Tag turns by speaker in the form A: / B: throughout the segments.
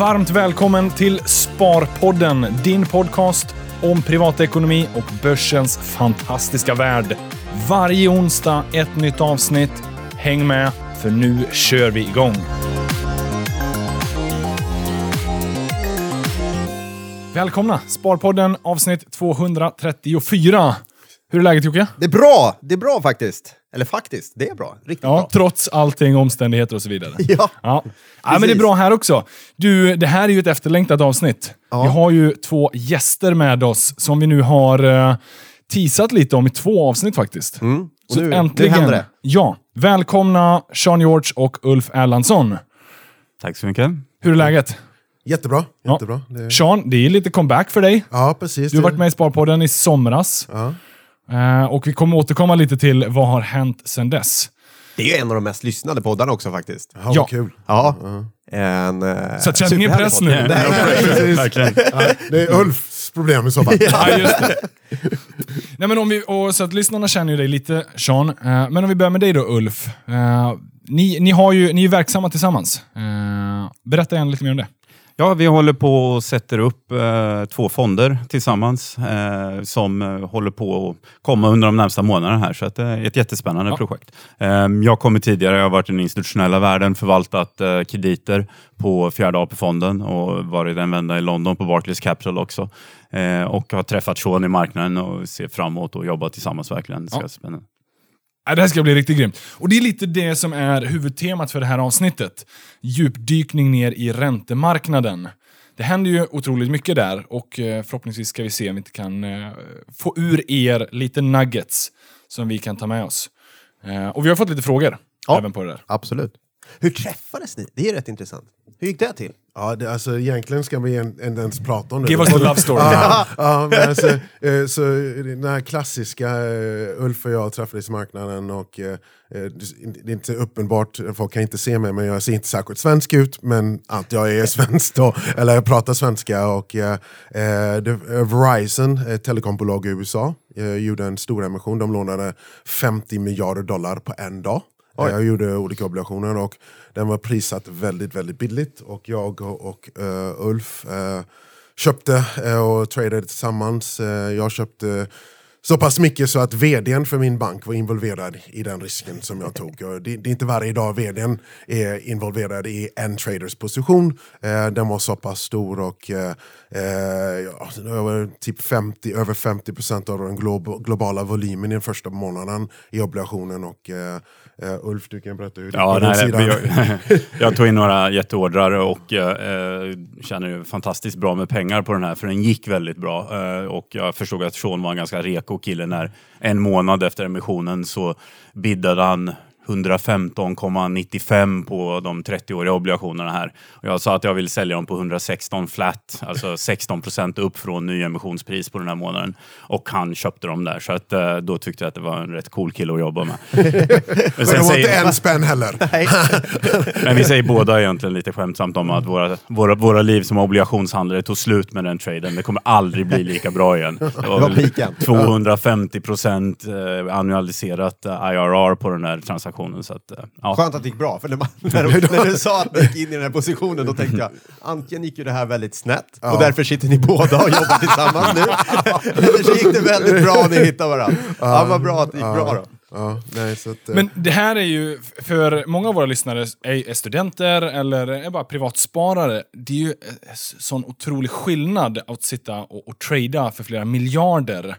A: Varmt välkommen till Sparpodden, din podcast om privatekonomi och börsens fantastiska värld. Varje onsdag ett nytt avsnitt. Häng med, för nu kör vi igång. Välkomna! Sparpodden avsnitt 234. Hur är läget Jocke?
B: Det är bra! Det är bra faktiskt. Eller faktiskt, det är bra. Riktigt
A: Ja,
B: bra.
A: trots allting, omständigheter och så vidare.
B: Ja.
A: Ja. ja, men det är bra här också. Du, det här är ju ett efterlängtat avsnitt.
B: Ja.
A: Vi har ju två gäster med oss som vi nu har uh, teasat lite om i två avsnitt faktiskt.
B: Mm. Och
A: Så
B: nu,
A: äntligen.
B: nu händer det.
A: Ja. Välkomna Sean George och Ulf Erlandsson.
C: Tack så mycket.
A: Hur är läget?
D: Jättebra.
A: Ja.
D: jättebra. Det...
A: Sean, det är lite comeback för dig.
D: Ja, precis.
A: Du har varit med i Sparpodden i somras.
D: Ja.
A: Eh, och vi kommer återkomma lite till vad har hänt sedan dess.
B: Det är en av de mest lyssnade poddarna också faktiskt.
D: Ja,
A: Ja.
D: kul.
B: Ja. En, eh,
A: Så känn ingen press nu.
B: Nej,
D: Nej, nej, precis.
C: Verkligen.
D: Ja, det är Ulfs problem i så fall.
A: Ja, just det. Nej, men om vi, och så att lyssnarna känner ju dig lite, Sean. Eh, men om vi börjar med dig då, Ulf. Eh, ni, ni, har ju, ni är ju verksamma tillsammans. Berätta gärna lite mer om det.
C: Ja, vi håller på och sätter upp eh, två fonder tillsammans eh, som eh, håller på att komma under de närmsta månaderna här. Så det är ett jättespännande
A: Ja.
C: projekt. Eh, jag kommer tidigare, jag har varit i den institutionella världen, förvaltat eh, krediter på fjärde AP-fonden och varit en vända i London på Barclays Capital också. Eh, och har träffat Sean i marknaden och ser fram emot att jobba tillsammans verkligen. Det ska
A: Ja.
C: spännande.
A: Ja, det här ska bli riktigt grymt. Och det är lite det som är huvudtemat för det här avsnittet. Djupdykning ner i räntemarknaden. Det händer ju otroligt mycket där och eh, förhoppningsvis ska vi se om vi inte kan eh, få ur er lite nuggets som vi kan ta med oss. Eh, och vi har fått lite frågor
B: Ja.
A: även på det där.
B: Absolut. Hur träffades ni? Det är rätt intressant. Hur gick det till?
D: Ja, det, alltså, egentligen ska vi en- inte ens prata om det.
A: Give us the love story.
D: Ja, ja, men alltså, eh, så den här klassiska eh, Ulf och jag träffades i marknaden och eh, eh, det är inte uppenbart, folk kan inte se mig men jag ser inte särskilt svensk ut men att jag är svensk då, eller jag pratar svenska och eh, eh, det, eh, Verizon, ett telekombolag i USA, eh, gjorde en stor emission, de lånade 50 miljarder dollar på en dag.
B: Oj.
D: Jag gjorde olika obligationer och den var prissatt väldigt, väldigt billigt. Och jag och, uh, Ulf uh, köpte eh, och tradade tillsammans. Jag köpte så pass mycket så att vdn för min bank var involverad i den risken som jag tog. Det, det är inte varje dag vdn är involverad i en traders position. Eh, den var så pass stor och eh, eh, ja, typ 50, över 50 procent av den glo- globala volymen i den första månaden i obligationen. Och, eh, eh, Ulf, du kan berätta hur det
C: Ja, nej, nej, jag, jag tog in några jätteordrar och eh, känner ju fantastiskt bra med pengar på den här, för den gick väldigt bra. Eh, och jag förstod att Sean var en ganska reko och killen är en månad efter emissionen så biddade han 115,95 på de 30-åriga obligationerna här. Jag sa att jag vill sälja dem på 116 flat, alltså 16 procent upp från nyemissionspris på den här månaden. Och han köpte dem där, så att, eh, då tyckte jag att det var en rätt cool kille att jobba med. Men
D: det var inte
C: säger-
D: en spänn heller.
C: men vi säger båda egentligen lite skämtsamt om att våra, våra, våra liv som obligationshandlare tog slut med den traden. Det kommer aldrig bli lika bra igen. Det
B: Det var piken.
C: 250 procent eh, annualiserat eh, IRR på den här transaktionen. Så att, eh, ja.
B: Skönt att det gick bra, för när, man, när, du, när du sa att ni gick in i den här positionen då tänkte jag antingen gick ju det här väldigt snett och därför sitter ni båda och jobbar tillsammans nu. Eller så gick det väldigt bra och ni hittade varandra. Ja, vad bra att det gick bra då.
D: Ja, nej, så att, eh,
A: Men det här är ju, för många av våra lyssnare är, studenter eller är bara privatsparare. Det är ju eh, s- sån otrolig skillnad att sitta och, och trada för flera miljarder eh,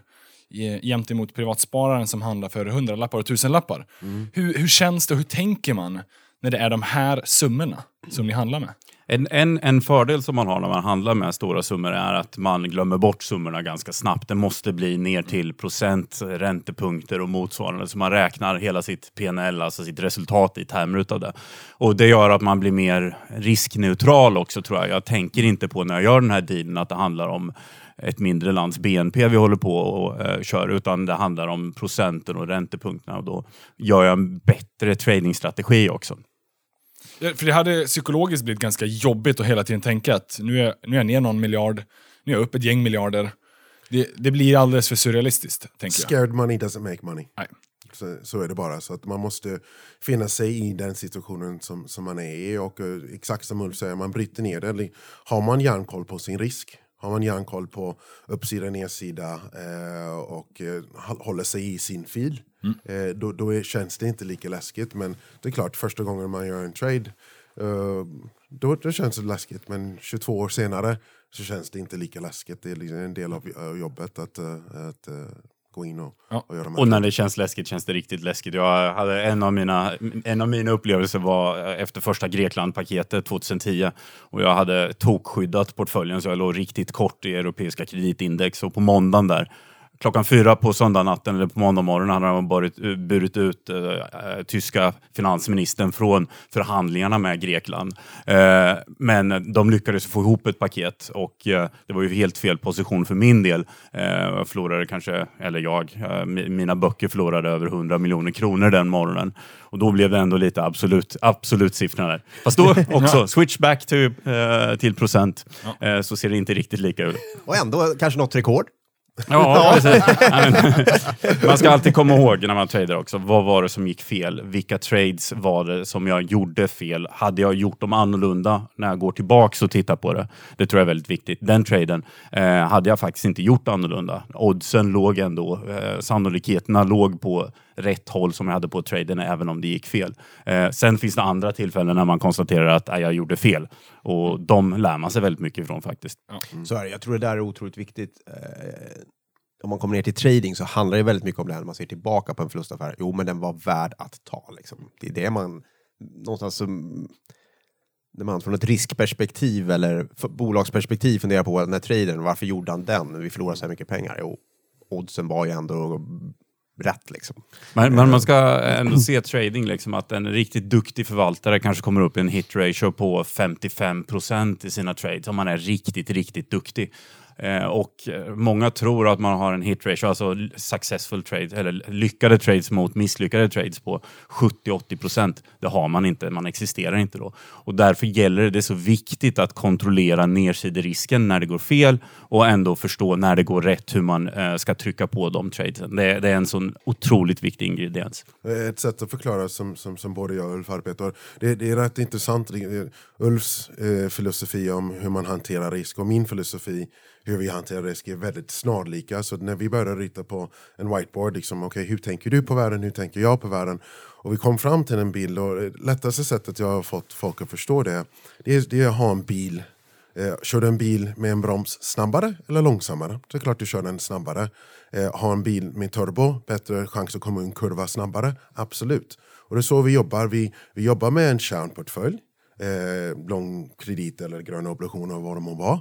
A: Eh, jämt emot privatspararen som handlar för hundralappar och tusenlappar. Hur, hur känns det och hur tänker man när det är de här summorna som ni handlar med?
C: En, en, en fördel som man har när man handlar med stora summor är att man glömmer bort summorna ganska snabbt. Det måste bli ner till procent, räntepunkter och motsvarande. Så man räknar hela sitt PNL, alltså sitt resultat i termer utav det. Och det gör att man blir mer riskneutral också tror jag. Jag tänker inte på när jag gör den här dealen att det handlar om ett mindre lands BNP vi håller på och eh, kör, utan det handlar om procenten och räntepunkterna. Och då gör jag en bättre tradingstrategi också.
A: För det hade psykologiskt blivit ganska jobbigt att hela tiden tänka att nu är, nu är jag ner någon miljard, nu är jag upp ett gäng miljarder. Det, det blir alldeles för surrealistiskt, tänker jag.
D: Scared money doesn't make money.
A: Nej.
D: Så, så är det bara. Så att man måste finna sig i den situationen som, som man är i. Och eh, exakt som Ulf säger, man bryter ner det. Eller Har man järnkoll på sin risk, har man järnkoll på uppsida nedsida eh, och eh, hå- håller sig i sin fil, eh, då, då är, känns det inte lika läskigt. Men det är klart, första gången man gör en trade, eh, då, då känns det läskigt. Men 22 år senare så känns det inte lika läskigt. Det är liksom en del av eh, jobbet att, eh, att eh, gå in och,
A: Ja.
D: och göra de
C: Och när det känns läskigt känns det riktigt läskigt. Jag hade en av mina, en av mina upplevelser var efter första Grekland-paketet 2010 och jag hade tokskyddat portföljen så jag låg riktigt kort i europeiska kreditindex och på måndagen där Klockan fyra på söndagnatten eller på måndag morgon hade han burit, burit ut eh, eh, tyska finansministern från förhandlingarna med Grekland. Eh, men de lyckades få ihop ett paket och eh, det var ju helt fel position för min del. Eh, jag förlorade kanske, eller jag, eh, mi- mina böcker förlorade över 100 miljoner kronor den morgonen. Och då blev det ändå lite absolut, absolut siffror där. Fast då också, switch back to, eh, till procent, eh, så ser det inte riktigt lika ut.
B: Och ändå kanske något rekord.
C: Ja, precis. Man ska alltid komma ihåg när man tradar också, vad var det som gick fel? Vilka trades var det som jag gjorde fel? Hade jag gjort dem annorlunda när jag går tillbaks och tittar på det? Det tror jag är väldigt viktigt. Den traden eh, hade jag faktiskt inte gjort annorlunda. Oddsen låg ändå, eh, sannolikheterna låg på rätt håll som jag hade på traden även om det gick fel. Eh, sen finns det andra tillfällen när man konstaterar att "Aj, jag gjorde fel och de lär man sig väldigt mycket ifrån faktiskt.
B: Så är det. Jag tror det där är otroligt viktigt. Eh, om man kommer ner till trading så handlar det väldigt mycket om det här när man ser tillbaka på en förlustaffär. Jo, men den var värd att ta. Liksom. Det är det man någonstans som när man från ett riskperspektiv eller bolagsperspektiv funderar på den här traden, varför gjorde han den? Vi förlorar så här mycket pengar. Jo, oddsen var ju ändå rätt liksom.
C: Men, men man ska ändå se trading, liksom, att en riktigt duktig förvaltare kanske kommer upp i en hit ratio på 55% i sina trades om man är riktigt, riktigt duktig. Eh, och många tror att man har en hit ratio, alltså successful trades, eller lyckade trades mot misslyckade trades på 70-80%. Det har man inte, man existerar inte då. Och därför gäller det, det är så viktigt att kontrollera nersiderisken när det går fel och ändå förstå när det går rätt hur man eh, ska trycka på de tradesen. Det, det är en sån otroligt viktig ingrediens.
D: Eh, ett sätt att förklara som, som, som både jag och Ulf arbetar. Det, det är rätt intressant. Eh, Ulfs eh, filosofi om hur man hanterar risk och min filosofi hur vi hanterar risk är väldigt snarlika. Så när vi började rita på en whiteboard, liksom, okay, hur tänker du på världen, hur tänker jag på världen? Och vi kom fram till en bild och det lättaste sättet jag har fått folk att förstå det, det är, det är att ha en bil Eh, kör du en bil med en broms snabbare eller långsammare? Det är klart du kör den snabbare. Eh, har en bil med turbo, bättre chans att komma ur en kurva snabbare? Absolut. Och det är så vi jobbar. Vi, vi jobbar med en kärnportfölj, eh, lång kredit eller gröna obligationer vad det må vara.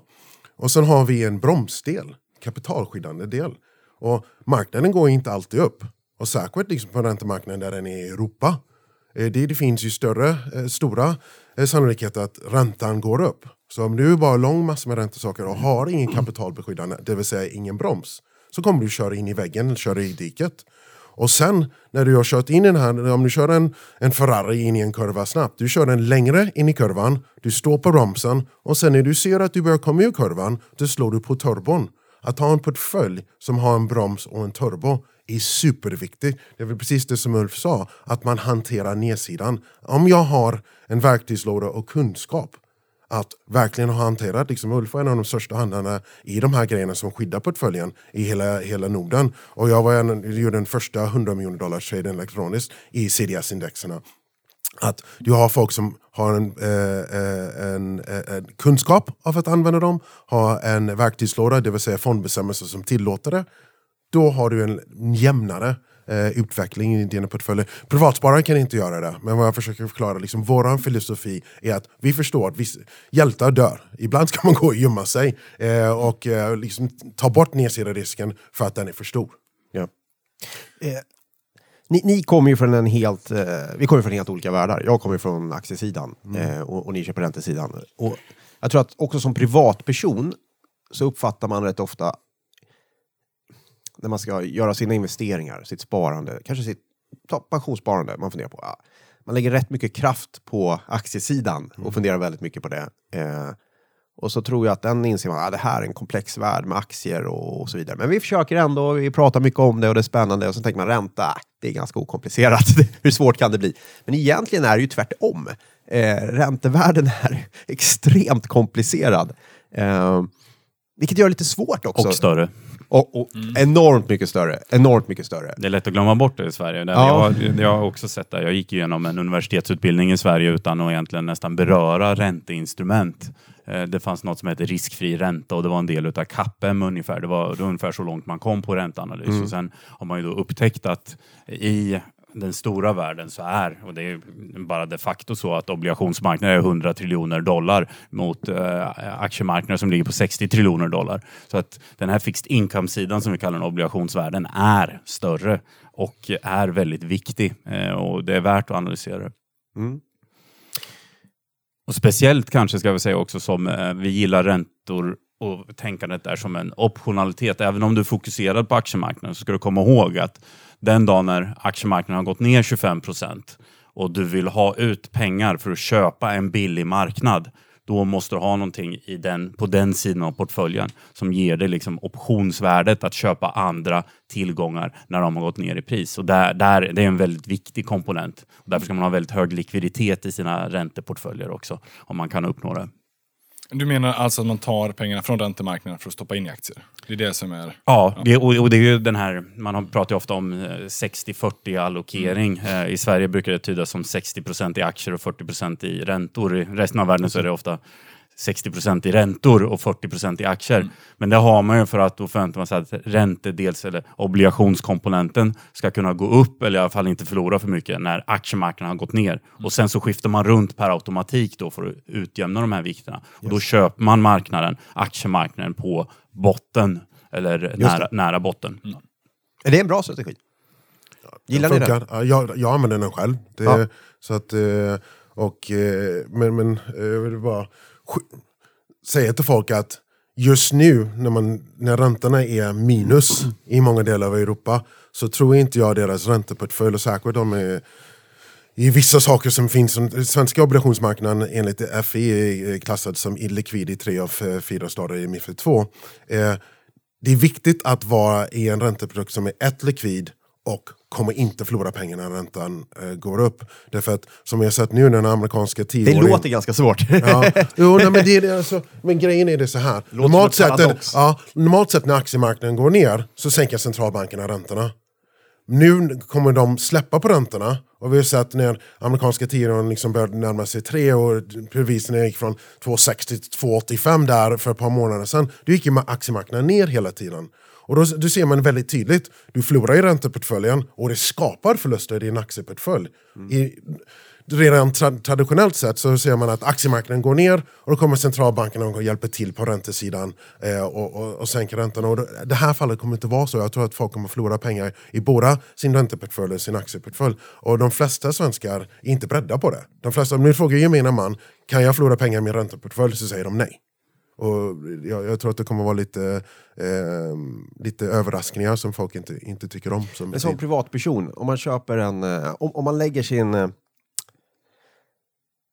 D: Och sen har vi en bromsdel, kapitalskyddande del. Och marknaden går inte alltid upp. Och särskilt liksom på räntemarknaden där den är i Europa. Eh, det, det finns ju större, eh, stora eh, sannolikhet att räntan går upp. Så om du bara lång massor med räntesaker och har ingen kapitalbeskyddande, det vill säga ingen broms, så kommer du köra in i väggen eller köra i diket. Och sen när du har kört in i den här, om du kör en, en Ferrari in i en kurva snabbt, du kör den längre in i kurvan, du står på bromsen och sen när du ser att du börjar komma ur kurvan, då slår du på turbon. Att ha en portfölj som har en broms och en turbo är superviktigt. Det är väl precis det som Ulf sa, att man hanterar nedsidan. Om jag har en verktygslåda och kunskap att verkligen ha hanterat, liksom Ulf var en av de största handlarna i de här grejerna som skyddar portföljen i hela, hela Norden. Och jag var en, gjorde den första 100 miljoner dollar traden elektroniskt i CDS-indexerna. Att du har folk som har en, eh, eh en, eh, en kunskap av att använda dem, har en verktygslåda, det vill säga fondbestämmelser som tillåter det. Då har du en jämnare eh, utveckling i dina portföljer. Privatsparare kan inte göra det, men vad jag försöker förklara, liksom, vår filosofi är att vi förstår att vissa, hjältar dör. Ibland ska man gå och gömma sig eh, och eh, liksom, ta bort nedsidarisken för att den är för stor.
B: Ja. Eh, ni, ni kommer ju från en helt, eh, vi kommer från helt olika världar. Jag kommer från aktiesidan eh, och, och ni kör på räntesidan. Och jag tror att också som privatperson så uppfattar man rätt ofta när man ska göra sina investeringar, sitt sparande, kanske sitt ta, pensionssparande, man funderar på. Ja, man lägger rätt mycket kraft på aktiesidan och funderar väldigt mycket på det. Eh, Och så tror jag att den inser man att ah, det här är en komplex värld med aktier och, och, så vidare. Men vi försöker ändå, vi pratar mycket om det och det är spännande. Och så tänker man ränta, ah, det är ganska okomplicerat. Hur svårt kan det bli? Men egentligen är det ju tvärtom. Eh, räntevärlden är extremt komplicerad. Eh, vilket gör det lite svårt också.
C: Och större.
B: Och, och mm. Enormt mycket större. Enormt mycket större.
C: Det är lätt att glömma bort det i Sverige. Ja. jag, jag har också sett det. Jag gick igenom en universitetsutbildning i Sverige utan att egentligen nästan beröra ränteinstrument. Eh, det fanns något som heter riskfri ränta och det var en del av CAPM ungefär. Det var, det var ungefär så långt man kom på ränteanalys. Mm. Och sen har man ju då upptäckt att i den stora världen så är, och det är bara de facto så att obligationsmarknaden är 100 triljoner dollar mot eh, aktiemarknaden som ligger på 60 triljoner dollar. Så att den här fixed income-sidan som vi kallar den, obligationsvärden, är större och är väldigt viktig eh, och det är värt att analysera. Mm. Och speciellt kanske ska vi säga också som eh, vi gillar räntor och tänkandet där som en optionalitet. Även om du fokuserar på aktiemarknaden så ska du komma ihåg att den dagen när aktiemarknaden har gått ner 25 procent och du vill ha ut pengar för att köpa en billig marknad, då måste du ha någonting i den, på den sidan av portföljen som ger dig liksom optionsvärdet att köpa andra tillgångar när de har gått ner i pris. Och där, där, det är en väldigt viktig komponent. Och därför ska man ha väldigt hög likviditet i sina ränteportföljer också, om man kan uppnå det.
A: Du menar alltså att man tar pengarna från räntemarknaden för att stoppa in i aktier? Det är det som är...
C: Ja, Det, och, det är ju den här, man pratar ju ofta om 60-40 eh, allokering. Mm. I Sverige brukar det tydas som 60% i aktier och 40% i räntor. I resten av världen så är det ofta 60% i räntor och 40% i aktier. Mm. Men det har man ju för att då förväntar man sig att räntedels eller obligationskomponenten ska kunna gå upp eller i alla fall inte förlora för mycket när aktiemarknaden har gått ner. Mm. Och sen så skiftar man runt per automatik då för att utjämna de här vikterna. Yes. Och då köper man marknaden, aktiemarknaden på botten eller nära, nära, botten. Mm.
B: Är det en bra strategi? Gillar ni den?
D: Jag, jag använder den själv. Det, ja. så att, eh, och, eh, men, men jag vill bara säga till folk att just nu när, man, när räntorna är minus i många delar av Europa så tror inte jag deras ränteportfölj, och säkert de är i vissa saker som finns, som svenska obligationsmarknaden enligt FI är klassad som illikvid i tre av fyra stader i Mifid 2. Eh, det är viktigt att vara i en ränteprodukt som är ett likvid och kommer inte förlora pengar när räntan eh, går upp. Därför att som vi har sett nu när den amerikanska tioåringen...
B: Det låter ganska svårt.
D: ja, jo, nej, men, det är, alltså, men grejen är det så här. Normalt sett, ja, normalt sett när aktiemarknaden går ner så sänker centralbankerna räntorna. Nu kommer de släppa på räntorna. Och vi har sett när amerikanska tioåringen liksom började närma sig 3 och priserna gick från 2,60 till 2,85 där för ett par månader sedan. Då gick ju aktiemarknaden ner hela tiden. Och då, då ser man väldigt tydligt, du förlorar i ränteportföljen och det skapar förluster i din aktieportfölj. Mm. I, redan tra traditionellt sett så ser man att aktiemarknaden går ner och då kommer centralbankerna och hjälper till på räntesidan eh, och, och, och sänker räntan. Och det här fallet kommer inte vara så. Jag tror att folk kommer förlora pengar i båda sin ränteportfölj och sin aktieportfölj. Och de flesta svenskar är inte beredda på det. De flesta, om du frågar gemene man, kan jag förlora pengar i min ränteportfölj? Så säger de nej. Och jag, jag, tror att det kommer vara lite, eh, lite överraskningar som folk inte, inte tycker om.
B: Som, Men som privatperson, om man köper en, eh, om, om man lägger sin eh,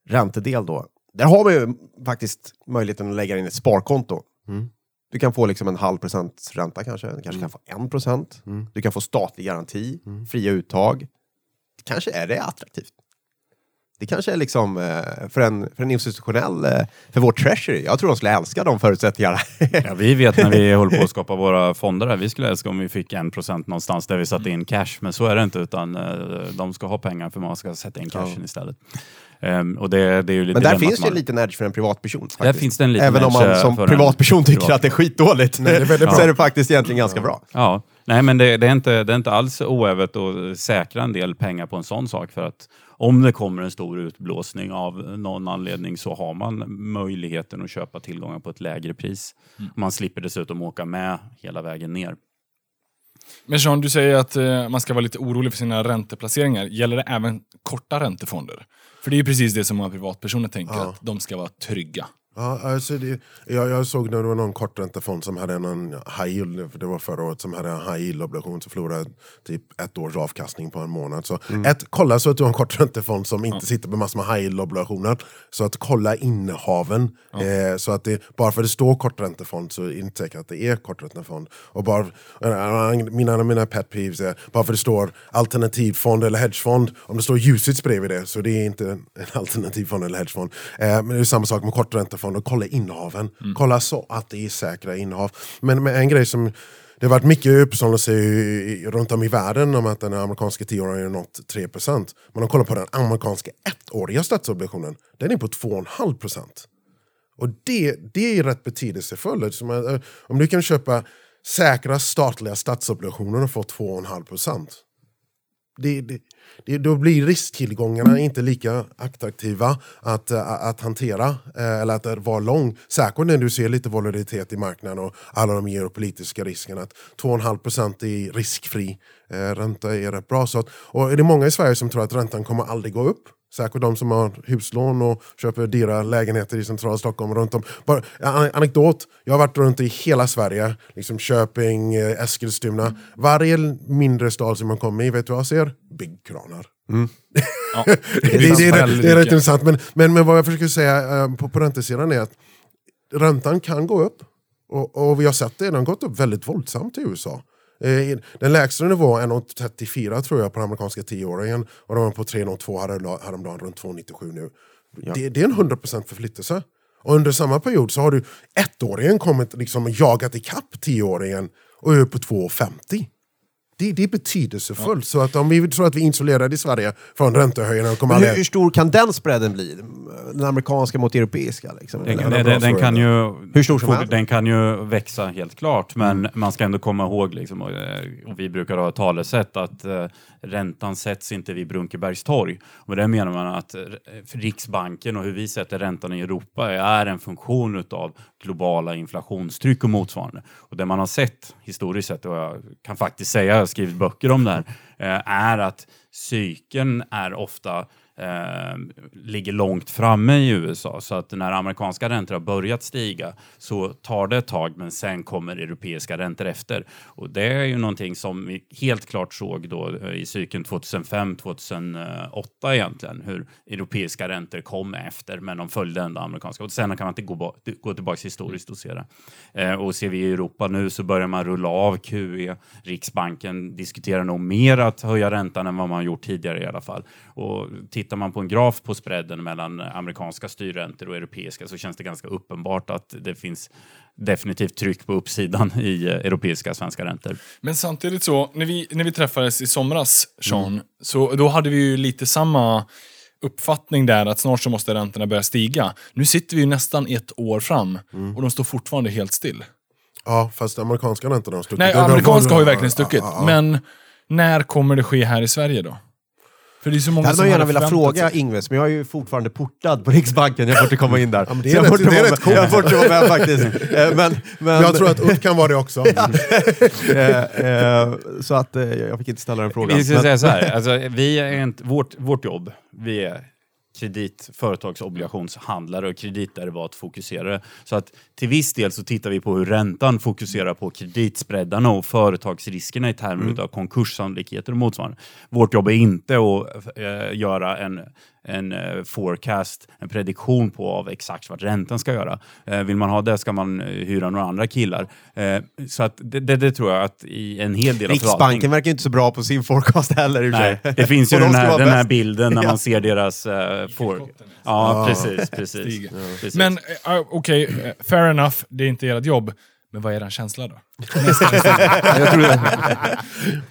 B: räntedel då, där har man ju faktiskt möjligheten att lägga in ett sparkonto. Mm. Du kan få liksom en halv procent ränta kanske, du kanske mm. kan få en procent. Mm. Du kan få statlig garanti, mm. fria uttag. Kanske är det attraktivt. Det kanske är liksom eh, för en, för en institutionell, eh, för vår treasury. Jag tror de skulle älska de förutsättningarna.
C: ja, vi vet när vi håller på att skapa våra fonder här, vi skulle älska om vi fick en procent någonstans där vi satte in cash. Men så är det inte, utan eh, de ska ha pengar för man ska sätta in cashen ja. istället. Um, och det, det är ju lite
B: Men där finns det en liten edge för en privatperson. Faktiskt.
C: Där finns det en liten
B: Även om man som privatperson tycker privat. att det är skitdåligt, Nej, det är så är det faktiskt egentligen ganska bra.
C: Ja. Nej, men det, det, är inte, det är inte alls oävet att säkra en del pengar på en sån sak. För att om det kommer en stor utblåsning av någon anledning så har man möjligheten att köpa tillgångar på ett lägre pris. Mm. Man slipper dessutom åka med hela vägen ner.
A: Men Sean, du säger att eh, man ska vara lite orolig för sina ränteplaceringar. Gäller det även korta räntefonder? För det är ju precis det som många privatpersoner tänker, ja. att de ska vara trygga.
D: Ja, alltså det, jag, jag såg när det var någon korträntefond som hade någon high yield, för det var förra året, som hade en high yield obligation som förlorade typ ett års avkastning på en månad. Så ett, kolla så att du har en korträntefond som inte sitter med massor med high yield obligationer. Så att kolla innehaven. Eh, så att det, bara för att det står korträntefond så är det inte säkert att det är korträntefond. Och bara, mina, mina pet peeves är, bara för att det står alternativfond eller hedgefond, om det står Usits bredvid det så det är inte en alternativfond eller hedgefond. Eh, men det är samma sak med korträntefond, och kolla innehaven. Kolla så att det är säkra innehav. Men, men en grej som det har varit mycket uppståndelse runt om i världen om att den amerikanska tioåringen har nått 3%. Men om kollar på den amerikanska ettåriga statsobligationen, den är på 2,5%. Och det, det är rätt betydelsefullt. Eh, Om du kan köpa säkra statliga statsobligationer och få 2,5%. Det, det, det, då blir risktillgångarna inte lika attraktiva att, eh, att hantera eh, eller att eh, vara lång. Särskilt när du ser lite volatilitet i marknaden och alla de geopolitiska riskerna. Att 2,5% i riskfri ränta är rätt bra. Så att, och är det många i Sverige som tror att räntan kommer aldrig gå upp? Säkert de som har huslån och köper dyra lägenheter i centrala Stockholm. Runt om. Bara, an- anekdot, jag har varit runt i hela Sverige. Liksom Köping, eh, Eskilstuna. Varje mindre stad som man kommer i, vet du vad jag ser? Byggkranar.
A: Ja,
D: det, det, det, det, är rätt intressant. Men, men, men vad jag försöker säga eh, på, på räntesidan är att räntan kan gå upp. Och, och vi har sett det, den har gått upp väldigt våldsamt i USA. Eh, Den lägsta nivån är 1,34 tror jag på den amerikanska tioåringen. Och de var på 3,02 häromdagen, runt 2,97 nu. Det, det är en 100% förflyttelse. Och under samma period så har du ettåringen kommit liksom jagat ikapp tioåringen och är på 2,50. Det, det är betydelsefullt. Så att om vi tror att vi är isolerade i Sverige från räntehöjningar kommer
B: hur, hur stor kan den spreaden bli? Den amerikanska mot europeiska? Liksom?
C: Den, den, den, den, kan ju,
B: Hur stor som
C: den kan ju växa helt klart, men man ska ändå komma ihåg, liksom, och, eh, och vi brukar ha ett talesätt, att eh, räntan sätts inte vid Brunkebergs torg. Och det menar man att för Riksbanken och hur vi sätter räntan i Europa är en funktion utav globala inflationstryck och motsvarande. Och det man har sett historiskt sett, och jag kan faktiskt säga, skrivit böcker om det här, eh, är att cykeln är ofta eh, ligger långt framme i USA. Så att när amerikanska räntor har börjat stiga så tar det ett tag, men sen kommer europeiska räntor efter. Och det är ju någonting som vi helt klart såg då eh, i cykeln 2005-2008 egentligen, hur europeiska räntor kom efter, men de följde ändå amerikanska. Och sen kan man inte gå, gå tillbaka historiskt och se det. Eh, och ser vi i Europa nu så börjar man rulla av QE. Riksbanken diskuterar nog mer att höja räntan än vad man gjort tidigare i alla fall. Och tittar man på en graf på spreaden mellan amerikanska styrräntor och europeiska så känns det ganska uppenbart att det finns definitivt tryck på uppsidan i eh, europeiska svenska räntor.
A: Men samtidigt så, när vi, när vi träffades i somras, Sean, så då hade vi ju lite samma uppfattning där att snart så måste räntorna börja stiga. Nu sitter vi ju nästan ett år fram och de står fortfarande helt still.
D: Ja, fast amerikanska räntorna har stuckit.
A: Nej, amerikanska har ju
D: ja,
A: verkligen stuckit.
D: ja, ja.
A: Men när kommer det ske här i Sverige då? För det är så många
B: Det hade gärna velat fråga
A: sig.
B: Ingves, men jag är ju fortfarande portad på Riksbanken. Jag får inte komma in där.
D: men det är
B: jag
D: rätt-
B: får inte
D: det är
B: vara
D: rätt
B: med- Jag får inte vara med faktiskt. Eh, Men, men,
D: Jag tror att Ulf kan vara det också.
B: eh, eh, så att jag fick inte ställa den frågan.
C: Vi ska
B: Men-
C: säga så här, alltså, vi är inte, vårt, vårt jobb, vi är kredit, företagsobligationshandlare och kreditderivatfokuserare. Så att till viss del så tittar vi på hur räntan fokuserar på kreditspreadarna och företagsriskerna i termer av konkurssannolikheter och motsvarande. Vårt jobb är inte att eh, göra en en eh, forecast, en prediktion på av exakt vad räntan ska göra. Eh, vill man ha det ska man eh, hyra några andra killar. Så att det, det, det tror jag att i en hel del av
B: Riksbanken verkar inte så bra på sin forecast heller i
C: Nej, det finns ju den här, den här bilden när man ser deras uh, for... Ja, precis. precis.
A: Men eh, okej, eh, fair enough, det är inte ert jobb. Men vad är er känsla då?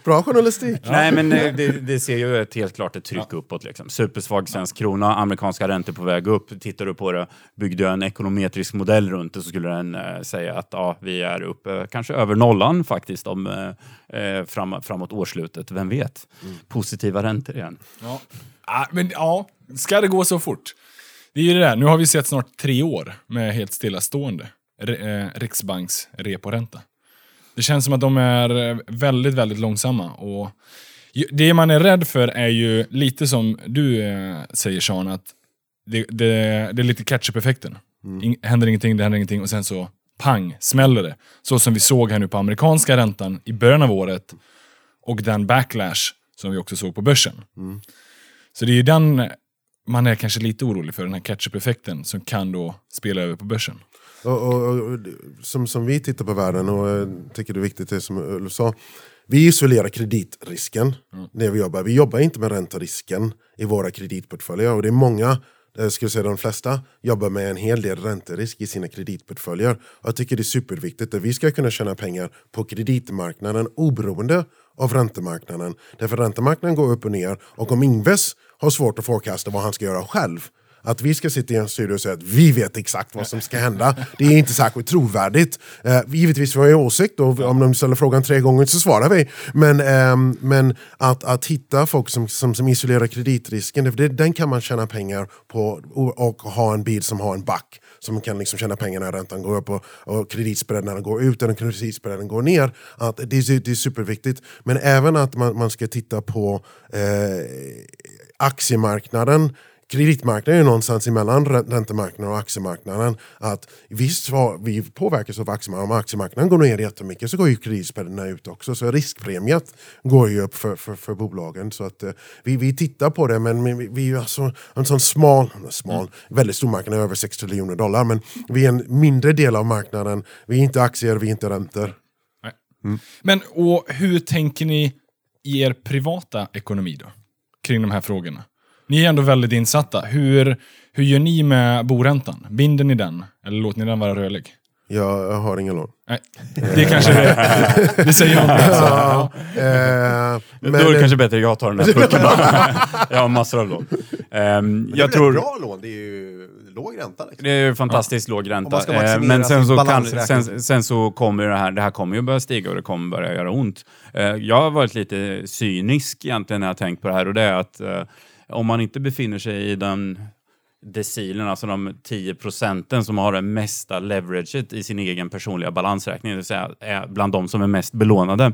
D: Bra journalistik.
C: Nej, men eh, det, det ser ju ett helt klart ett tryck uppåt. Liksom. Supersvag svensk krona, amerikanska räntor på väg upp. Tittar du på det, byggde jag en ekonometrisk modell runt det så skulle den eh, säga att ja, vi är uppe kanske över nollan faktiskt om, eh, eh, fram, framåt årsslutet. Vem vet? Positiva räntor igen.
A: Ja. Ah, men ja, ska det gå så fort? Det är ju det där, nu har vi sett snart tre år med helt stillastående Riksbanks reporänta. Det känns som att de är eh, väldigt, väldigt långsamma. Och det man är rädd för är ju lite som du eh, säger Sean, att det, det, det är lite catch-up-effekten. In, händer ingenting, det händer ingenting och sen så pang, smäller det. Så som vi såg här nu på amerikanska räntan i början av året och den backlash som vi också såg på börsen. Så det är ju den man är kanske lite orolig för, den här catch-up-effekten som kan då spela över på börsen.
D: Och, och, och, som, som vi tittar på världen och jag tycker det är viktigt det som Ulf sa. Vi isolerar kreditrisken när vi jobbar. Vi jobbar inte med ränterisken i våra kreditportföljer. Och det är många, jag skulle säga de flesta, jobbar med en hel del ränterisk i sina kreditportföljer. Och jag tycker det är superviktigt att vi ska kunna tjäna pengar på kreditmarknaden oberoende av räntemarknaden. Därför räntemarknaden går upp och ner och om Ingves har svårt att forecasta vad han ska göra själv att vi ska sitta i en studio och säga att vi vet exakt vad som ska hända. Det är inte särskilt trovärdigt. Eh, givetvis har vi åsikt och om de ställer frågan tre gånger så svarar vi. Men, eh, men att, att hitta folk som, som, som isolerar kreditrisken, det, den kan man tjäna pengar på och, och ha en bil som har en back som kan liksom tjäna pengar när räntan går upp och, och kreditspreadarna går ut eller kreditspreaden går ner. Att det, är, det är superviktigt. Men även att man, man ska titta på eh, aktiemarknaden kreditmarknaden är någonstans emellan räntemarknaden och aktiemarknaden. Att visst vi påverkas av aktiemarknaden, om aktiemarknaden går ner jättemycket så går ju kreditspreadarna ut också. Så riskpremiet går ju upp för, för, för bolagen. Så att, eh, vi, vi tittar på det men vi, vi är alltså en sån smal, smal mm. väldigt stor marknad, över 6 triljoner dollar. Men vi är en mindre del av marknaden. Vi är inte aktier, vi är inte räntor.
A: Mm. Men och hur tänker ni i er privata ekonomi då? Kring de här frågorna? Ni är ändå väldigt insatta. Hur, hur gör ni med boräntan? Binder ni den? Eller låter ni den vara rörlig?
D: Jag, jag har ingen lån.
A: Nej, det kanske det, det säger jag inte. Ja,
C: eh, men, Då är det kanske bättre att jag tar den här pucken. jag har massor av lån. Um,
B: men det är tror, bra lån, det är ju låg ränta. Liksom.
C: Det är ju fantastiskt ja. låg ränta. Eh, men sen så, kan, sen, sen, så kommer det här, det här kommer ju börja stiga och det kommer börja göra ont. Uh, jag har varit lite cynisk egentligen när jag tänkt på det här och det är att uh, om man inte befinner sig i den decilen, alltså de 10 procenten som har det mesta leveraget i sin egen personliga balansräkning, det vill säga är bland de som är mest belånade,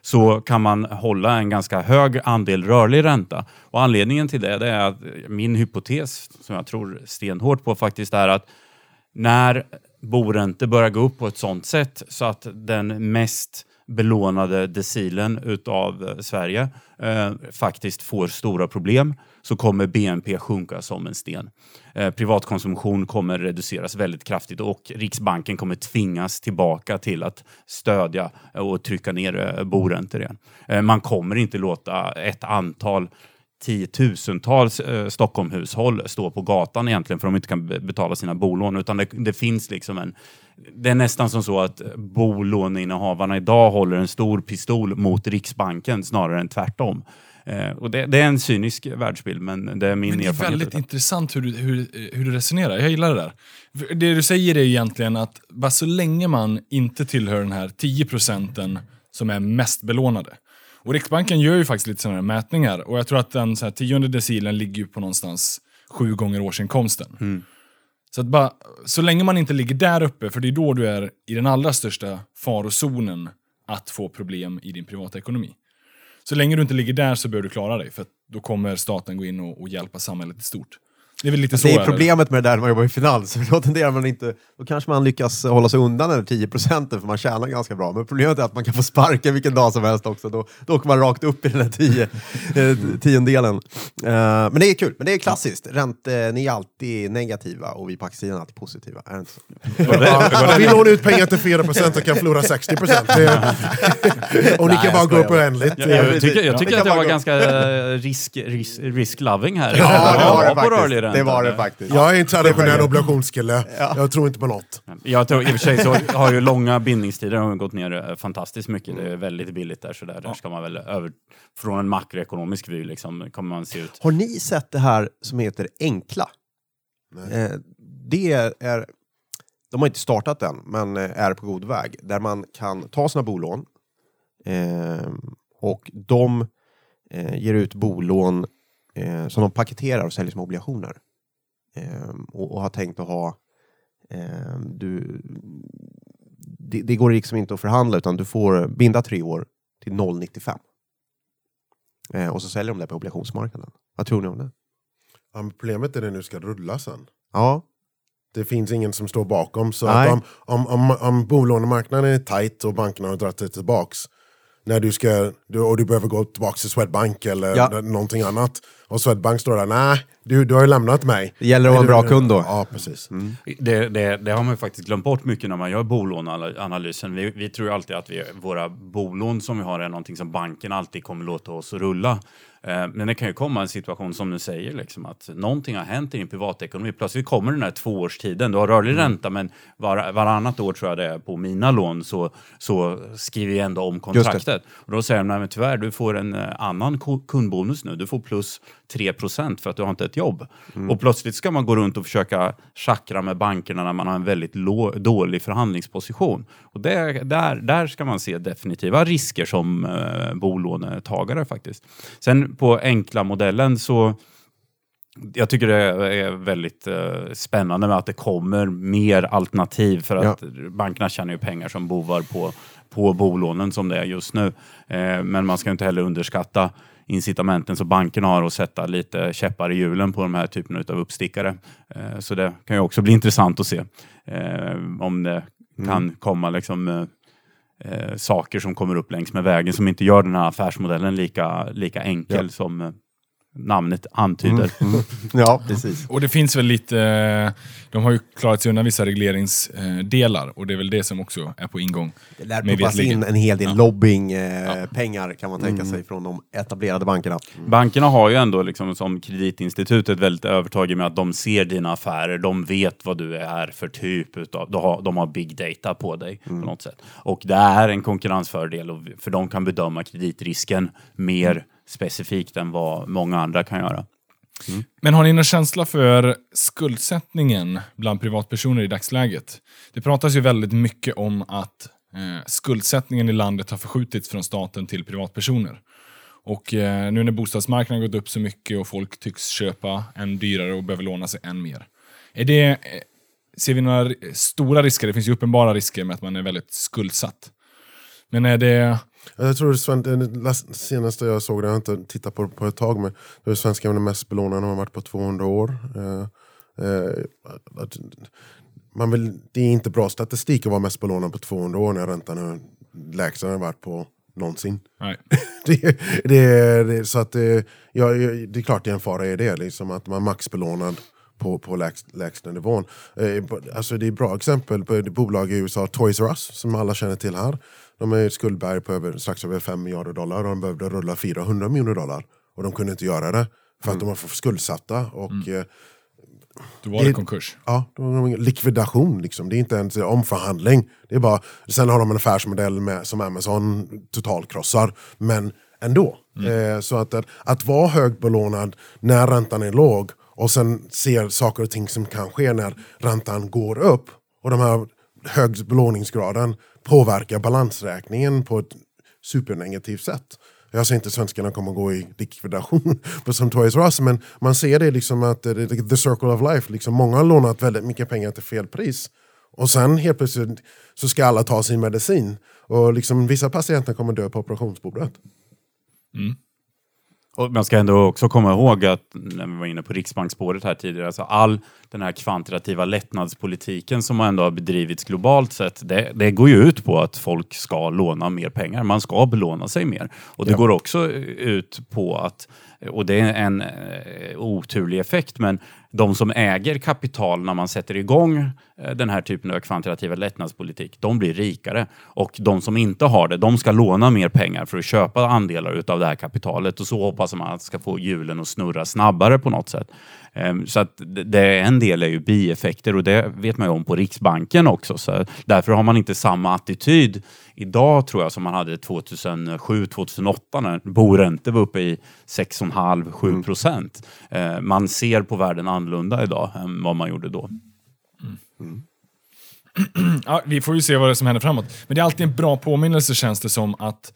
C: så kan man hålla en ganska hög andel rörlig ränta. Och anledningen till det, det är att min hypotes, som jag tror stenhårt på faktiskt, är att när boräntor börjar gå upp på ett sånt sätt så att den mest belånade decilen utav Sverige eh, faktiskt får stora problem så kommer BNP sjunka som en sten. Eh, privatkonsumtion kommer reduceras väldigt kraftigt och Riksbanken kommer tvingas tillbaka till att stödja och trycka ner eh, boräntor igen. Eh, man kommer inte låta ett antal tiotusentals eh, Stockholmshushåll stå på gatan egentligen för att de inte kan betala sina bolån. Utan det, det, finns liksom en... Det är nästan som så att bolåneinnehavarna idag håller en stor pistol mot Riksbanken snarare än tvärtom. Eh, och det, det, är en cynisk världsbild, men det är min
A: men det
C: erfarenhet.
A: Det är väldigt intressant hur du, hur, hur du resonerar. Jag gillar det där. Det du säger är egentligen att bara så länge man inte tillhör den här 10 procenten som är mest belånade. Och Riksbanken gör ju faktiskt lite sådana här mätningar och jag tror att den så här, tionde decilen ligger på någonstans sju gånger årsinkomsten. Mm. Så att bara, så länge man inte ligger där uppe, för det är då du är i den allra största farozonen att få problem i din privata ekonomi. Så länge du inte ligger där så bör du klara dig, för då kommer staten gå in och, och hjälpa samhället i stort. Det är väl lite så.
B: Det är problemet med det där när man jobbar i finans. Då tenderar man inte, då kanske man lyckas hålla sig undan den 10 procenten för man tjänar ganska bra. Men problemet är att man kan få sparken vilken dag som helst också. Då, då åker man rakt upp i den där tio, eh, tiondelen. Uh, men det är kul, men det är klassiskt. Ränt, uh, ni är alltid negativa och vi på aktiesidan är alltid positiva. Är det inte så?
D: ja, vi lånar ut pengar till 4 procent och kan förlora 60 procent. och ni kan bara gå upp oändligt.
C: Jag, jag, tycker, jag tycker att jag var ganska risk, risk, risk-loving här.
B: Ja, det var det faktiskt det var det faktiskt.
D: Jag är en traditionell obligationskille. Ja. Jag tror inte på något.
C: Jag tror, I och för sig så har ju långa bindningstider har gått ner eh, fantastiskt mycket. Det är väldigt billigt där, så där, där ska man väl över... Från en makroekonomisk vy liksom, kommer man se ut.
B: Har ni sett det här som heter Enkla? Eh, det är... De har inte startat än, men eh, är på god väg. Där man kan ta sina bolån eh, och de eh, ger ut bolån eh, som de paketerar och säljer som obligationer. Eh, och, och, har tänkt att ha... Eh, du, det, det, går liksom inte att förhandla utan du får binda tre år till 0,95. Eh, och så säljer de det på obligationsmarknaden. Vad tror ni om det?
D: Ja, problemet är att det nu ska rulla sen.
B: Ja,
D: Det finns ingen som står bakom. Så om, om, om, om bolånemarknaden är tight och bankerna har dragit sig tillbaks när du ska, du, och du behöver gå tillbaka till Swedbank eller
B: Ja.
D: någonting annat. Och Swedbank står där, nej, du, du har ju lämnat mig.
B: Det gäller att vara en bra kund då.
D: Ja, precis.
C: Det, det, det har man ju faktiskt glömt bort mycket när man gör bolåneanalysen. Vi, vi tror ju alltid att vi, våra bolån som vi har är någonting som banken alltid kommer låta oss rulla. Eh, Men det kan ju komma en situation som du säger, liksom, att någonting har hänt i din privatekonomi. Plötsligt kommer den här tvåårstiden. Du har rörlig
B: Mm.
C: ränta, men var, varannat år tror jag det är på mina lån så, så skriver vi ändå om kontraktet. Och då säger de, nej men tyvärr, du får en eh, annan kundbonus nu. Du får plus 3% för att du har inte ett jobb.
B: Mm.
C: Och plötsligt ska man gå runt och försöka schackra med bankerna när man har en väldigt dålig förhandlingsposition. Och det, där, där ska man se definitiva risker som eh, bolånetagare faktiskt. Sen på enkla modellen så jag tycker det är väldigt eh, spännande med att det kommer mer alternativ för att bankerna tjänar ju pengar som bovar på, på bolånen som det är just nu. Eh, men man ska inte heller underskatta incitamenten som bankerna har att sätta lite käppar i hjulen på de här typerna av uppstickare. Eh, så det kan ju också bli intressant att se eh, om det kan komma liksom eh, saker som kommer upp längs med vägen som inte gör den här affärsmodellen lika, lika enkel som eh, namnet antyder.
B: Ja, precis.
A: Och det finns väl lite, de har ju klarat sig undan vissa regleringsdelar och det är väl det som också är på ingång.
B: Det lär pumpas in en hel del lobbyingpengar kan man tänka sig från de etablerade bankerna.
C: Bankerna har ju ändå liksom som kreditinstitut ett väldigt övertag med att de ser dina affärer, de vet vad du är för typ utav, de har, de har big data på dig på något sätt. Och det är en konkurrensfördel för de kan bedöma kreditrisken mer specifikt än vad många andra kan göra.
A: Men har ni någon känsla för skuldsättningen bland privatpersoner i dagsläget? Det pratas ju väldigt mycket om att eh, skuldsättningen i landet har förskjutits från staten till privatpersoner. Och eh, nu när bostadsmarknaden gått upp så mycket och folk tycks köpa än dyrare och behöver låna sig än mer. Är det, eh, ser vi några stora risker? Det finns ju uppenbara risker med att man är väldigt skuldsatt. Men är det...
D: Jag tror Sven, det senaste jag såg, det har jag inte tittat på på ett tag, men det är svenska den mest belånade har varit på 200 år. Eh, eh, man vill, det är inte bra statistik att vara mest belånad på 200 år när räntan är lägst den har varit på någonsin.
A: Nej.
D: det, det, det, så att det, ja, det är klart det är en fara i det, liksom att man är maxbelånad på, på lägst, lägsta nivån. Eh, alltså det är bra exempel på bolag i USA, Toys R Us, som alla känner till här. De är ett skuldberg på över, strax över 5 miljarder dollar och de behövde rulla 400 miljoner dollar. Och de kunde inte göra det för att de var för skuldsatta. Och, eh,
A: Då var det
D: Det-
A: konkurs.
D: Ja, det var en likvidation. Liksom. Det är inte ens omförhandling. Det är bara, sen har de en affärsmodell med, som Amazon totalkrossar. Men ändå. Eh, så att, att, att vara högbelånad när räntan är låg och sen ser saker och ting som kan ske när räntan går upp. Och de här hög belåningsgraden påverkar balansräkningen på ett supernegativt sätt. Jag säger inte att svenskarna kommer att gå i likvidation på som Toys R Us, men man ser det liksom att the circle of life, liksom många har lånat väldigt mycket pengar till fel pris. Och sen helt plötsligt så ska alla ta sin medicin. Och liksom, vissa patienter kommer dö på operationsbordet. Mm.
C: Och man ska ändå också komma ihåg att, när vi var inne på riksbanksspåret här tidigare, alltså all den här kvantitativa lättnadspolitiken som ändå har bedrivits globalt sett, det, det går ju ut på att folk ska låna mer pengar. Man ska belåna sig mer. Och det
D: Ja.
C: går också ut på att, och det är en eh, oturlig effekt, men de som äger kapital när man sätter igång eh, den här typen av kvantitativa lättnadspolitik, de blir rikare. Och de som inte har det, de ska låna mer pengar för att köpa andelar utav det här kapitalet och så hoppas man att ska få hjulen att snurra snabbare på något sätt. Ehm, så att det- är en del är ju bieffekter och det vet man ju om på Riksbanken också. Så därför har man inte samma attityd idag tror jag som man hade 2007-2008 när boräntor var uppe i 6,5-7 procent. Mm. Man ser på världen annorlunda idag än vad man gjorde då. Mm.
A: Ja, vi får ju se vad det som händer framåt. Men det är alltid en bra påminnelse känns det som att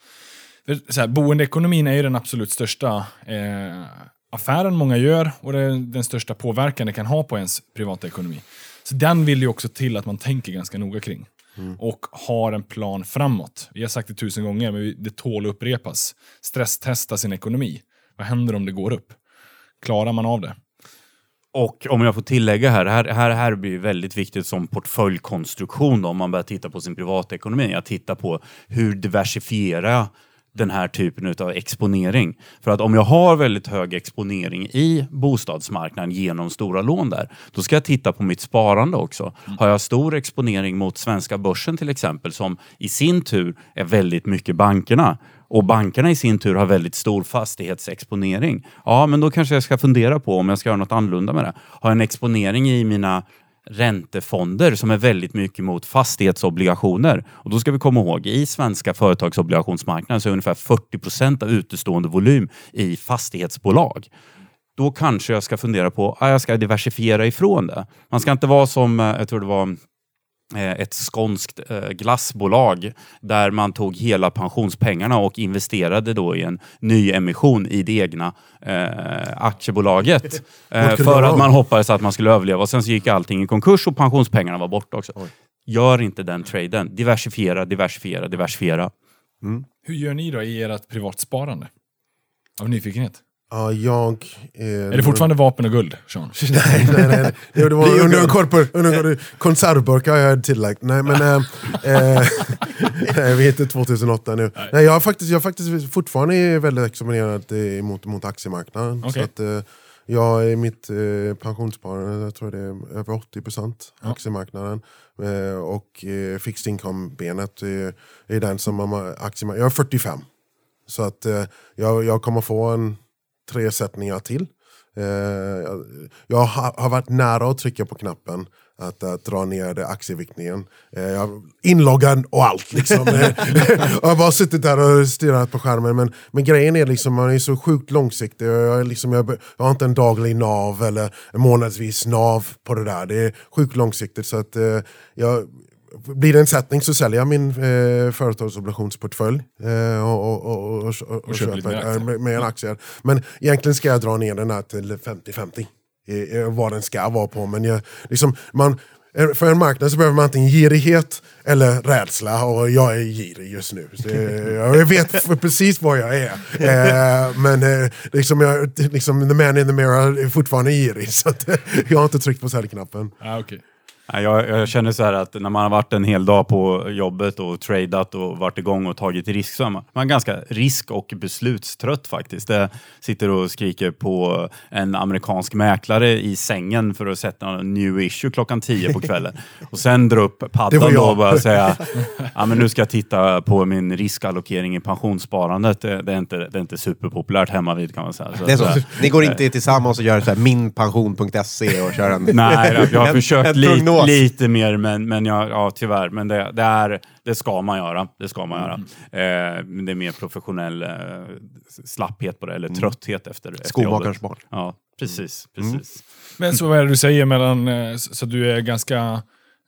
A: så här, boendeekonomin är ju den absolut största eh, affären många gör och det är den största påverkan det kan ha på ens privata ekonomi. Så den vill ju också till att man tänker ganska noga kring. Och har en plan framåt. Vi har sagt det tusen gånger, men det tål att upprepas. Stresstesta sin ekonomi. Vad händer om det går upp? Klarar man av det?
C: Och om jag får tillägga här, här, här, här blir det väldigt viktigt som portföljkonstruktion då, om man börjar titta på sin privatekonomi, att titta på hur diversifiera den här typen av exponering. För att om jag har väldigt hög exponering i bostadsmarknaden genom stora lån där, då ska jag titta på mitt sparande också. Har jag stor exponering mot svenska börsen till exempel, som i sin tur är väldigt mycket bankerna, och bankerna i sin tur har väldigt stor fastighetsexponering, ja men då kanske jag ska fundera på om jag ska göra något annorlunda med det. Har jag en exponering i mina räntefonder som är väldigt mycket mot fastighetsobligationer. Och då ska vi komma ihåg, i svenska företagsobligationsmarknaden så är ungefär 40 procent av utestående volym i fastighetsbolag. Då kanske jag ska fundera på att jag ska diversifiera ifrån det. Man ska inte vara som, eh, jag tror det var ett skånskt eh, glassbolag där man tog hela pensionspengarna och investerade då i en ny emission i det egna eh, aktiebolaget. Eh, för att man hoppades att man skulle överleva. Och sen så gick allting i konkurs och pensionspengarna var borta också. Gör inte den traden. Diversifiera, diversifiera, diversifiera.
A: Hur gör ni då i ert privatsparande? Av nyfikenhet.
D: Ja, jag... eh,
A: Är det fortfarande vapen och guld, Sean?
D: nej, nej, nej. Det, det var under en
B: guld.
D: korpor, under en konservburkar jag hade tillagt. Nej, men... Eh, eh, nej, vi är inte 2008 nu. Nej. jag, har faktiskt, jag har faktiskt fortfarande är väldigt examinerad eh, mot, mot aktiemarknaden.
A: Okej.
D: Så att, eh, jag i mitt eh, pensionssparande, jag tror det är över 80% aktiemarknaden. Eh, och eh, fixed income-benet eh, är den som har aktiemarknaden. Jag är 45. Så att eh, jag, jag kommer få en tre sättningar till. Eh, jag har, varit nära att trycka på knappen att, att dra ner aktieviktningen. Eh, inloggad och allt. Liksom. Jag har bara suttit där och stirrat på skärmen. Men, men grejen är liksom, man är så sjukt långsiktig. Jag, liksom, jag, jag har inte en daglig nav eller en månadsvis nav på det där. Det är sjukt långsiktigt. Så att, eh, jag, blir det en sättning så säljer jag min eh, företagsobligationsportfölj eh, och, och, och, och, och,
A: köper mer
D: köper
A: aktier.
D: eh, med, aktier. Men egentligen ska jag dra ner den här till 50-50. Eh, eh, vad den ska vara på. Men jag, liksom, man, eh, för en marknad så behöver man antingen girighet eller rädsla och jag är girig just nu. Eh, jag vet precis vad jag är. Men liksom jag, liksom, the man in the mirror är fortfarande girig så jag har inte tryckt på säljknappen.
A: Ah, okay.
C: Jag, jag känner så här att när man har varit en hel dag på jobbet och tradat och varit igång och tagit risk så är man, man är ganska risk och beslutstrött faktiskt. Jag sitter och skriker på en amerikansk mäklare i sängen för att sätta en new issue klockan 10 på kvällen. Och sen dra upp paddan och bara säga ja, men nu ska jag titta på min riskallokering i pensionssparandet. Det, det, är, inte, det är inte superpopulärt hemma vid kan man säga. Så
B: Det är
C: att,
B: så.
C: eh,
B: Ni går inte tillsammans och gör så här minpension.se och kör en...
C: Nej, jag har
B: en-
C: försökt
B: en
C: lite,
B: prognos.
C: lite mer, men, men jag, ja, tyvärr. Men det, det, är, det ska man göra. Det ska man göra.
B: Mm.
C: Eh, men det är mer professionell eh, slapphet på det, eller
B: Mm.
C: trötthet efter, efter
B: Skomakarens barn.
C: Ja, precis.
B: Mm.
C: precis.
A: Men så vad är det du säger mellan, eh, så du är ganska...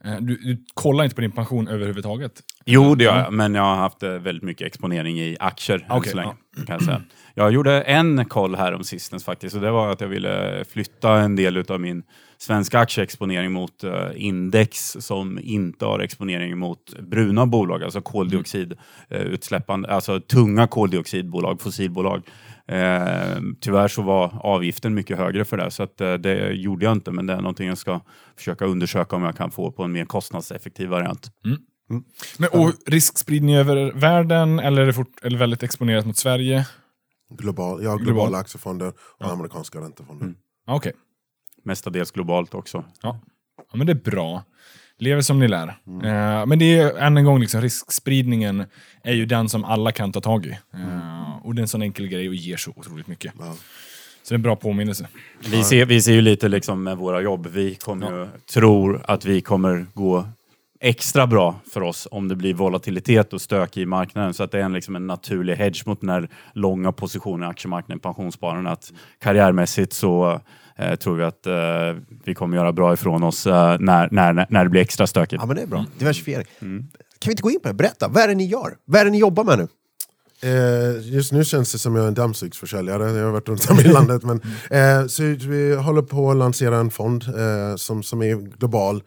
A: eh, Du, du kollar inte på din pension överhuvudtaget?
C: Jo, det gör jag, men jag har haft eh, väldigt mycket exponering i aktier än
A: Okej,
C: så länge. Kan jag, säga. jag gjorde en koll här om sistens faktiskt, och det var att jag ville flytta en del av min svenska aktieexponering mot eh, index som inte har exponering mot bruna bolag, alltså koldioxidutsläppande, alltså tunga koldioxidbolag, fossilbolag. Eh, tyvärr så var avgiften mycket högre för det, så att, eh, det gjorde jag inte, men det är någonting jag ska försöka undersöka om jag kan få på en mer kostnadseffektiv variant. Mm.
A: Men, och riskspridning över världen, eller är det fort, eller väldigt exponerat mot Sverige?
D: Global, jag har
A: Global.
D: globala aktiefonder och amerikanska räntefonder.
C: Mm.
A: Ah, Okej,
C: Mestadels globalt också.
A: ja. ja. men det är bra. Lever som ni lär. Eh, men det är än en gång, liksom, riskspridningen är ju den som alla kan ta tag i. Eh, och det är en sån enkel grej och ger så otroligt mycket.
D: Ja.
A: Så det är en bra påminnelse.
C: Vi ser, vi ser ju lite liksom med våra jobb, vi kommer ju, tror att vi kommer gå extra bra för oss om det blir volatilitet och stök i marknaden. Så att det är en, liksom en naturlig hedge mot den här långa positionen i aktiemarknaden, pensionsspararna. Att karriärmässigt så eh, tror vi att eh, vi kommer göra bra ifrån oss eh, när, när, när det blir extra stökigt.
B: Ja, men det är bra. Diversifiering. Kan vi inte gå in på det? Berätta, vad är det ni gör? Vad är det ni jobbar med nu?
D: Eh, just nu känns det som jag är en dammsugsförsäljare, jag har varit runt om i landet. Men, eh, så vi håller på att lansera en fond eh, som, som är global.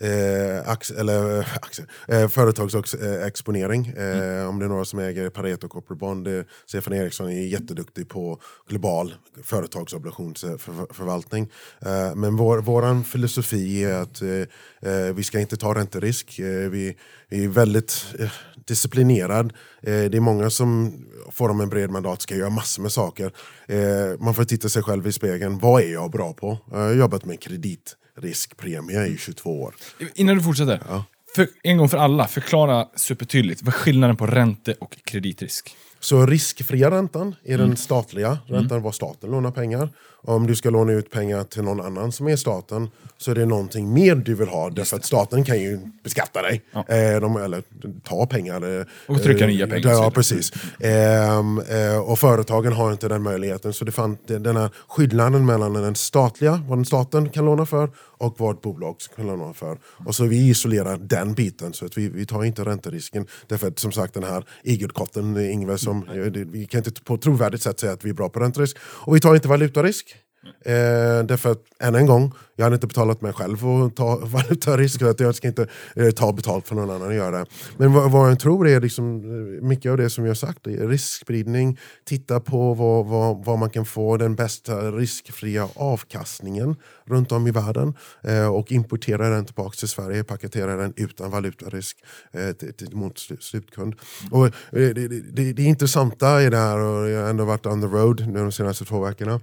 D: Eh, ax, eller, eh, aktie, eh, företagsexponering. Eh, Om det är några som äger Pareto Corporate Bond, det, Stefan Eriksson är jätteduktig på global företagsobligationsförvaltning. Eh, men vår våran filosofi är att eh, eh, vi ska inte ta ränterisk. Eh, vi, är väldigt eh, disciplinerad. Eh, det är många som får de en bred mandat ska göra massor med saker. Eh, man får titta sig själv i spegeln. Vad är jag bra på? Jag har jobbat med kreditriskpremie i 22 år.
A: Innan du fortsätter.
D: Ja.
A: För, en gång för alla, förklara supertydligt. Vad är skillnaden på ränte och kreditrisk?
D: Så riskfria räntan är den statliga räntan, var staten lånar pengar. Om du ska låna ut pengar till någon annan som är staten så är det någonting mer du vill ha. Därför att staten kan ju beskatta dig.
A: Ja.
D: Eh, de, eller ta pengar. eh,
A: Och trycka nya pengar.
D: Ja, precis. Ehm, eh, och företagen har inte den möjligheten. Så det fanns den här skillnaden mellan den statliga, vad den staten kan låna för och vad ett bolag kan låna för. Och så vi isolerar den biten så att vi, vi tar inte ränterisken. Därför att som sagt den här igelkotten, Ingvar, som, det- vi kan inte på ett trovärdigt sätt säga att vi är bra på ränterisk. Och vi tar inte valutarisk. Eh, därför att, än en gång, jag hade inte betalat mig själv för att ta valutarisk. Jag ska inte eh, ta betalt för någon annan att göra det. Men vad, vad jag tror är liksom, eh, mycket av det som jag har sagt. Riskspridning, titta på vad, vad, vad man kan få den bästa riskfria avkastningen runt om i världen. Eh, och importera den tillbaka till Sverige, paketera den utan valutarisk eh, till, till, mot slutkund. Och, eh, det, det, det, det intressanta i det här, och jag har ändå varit on the road nu de senaste två veckorna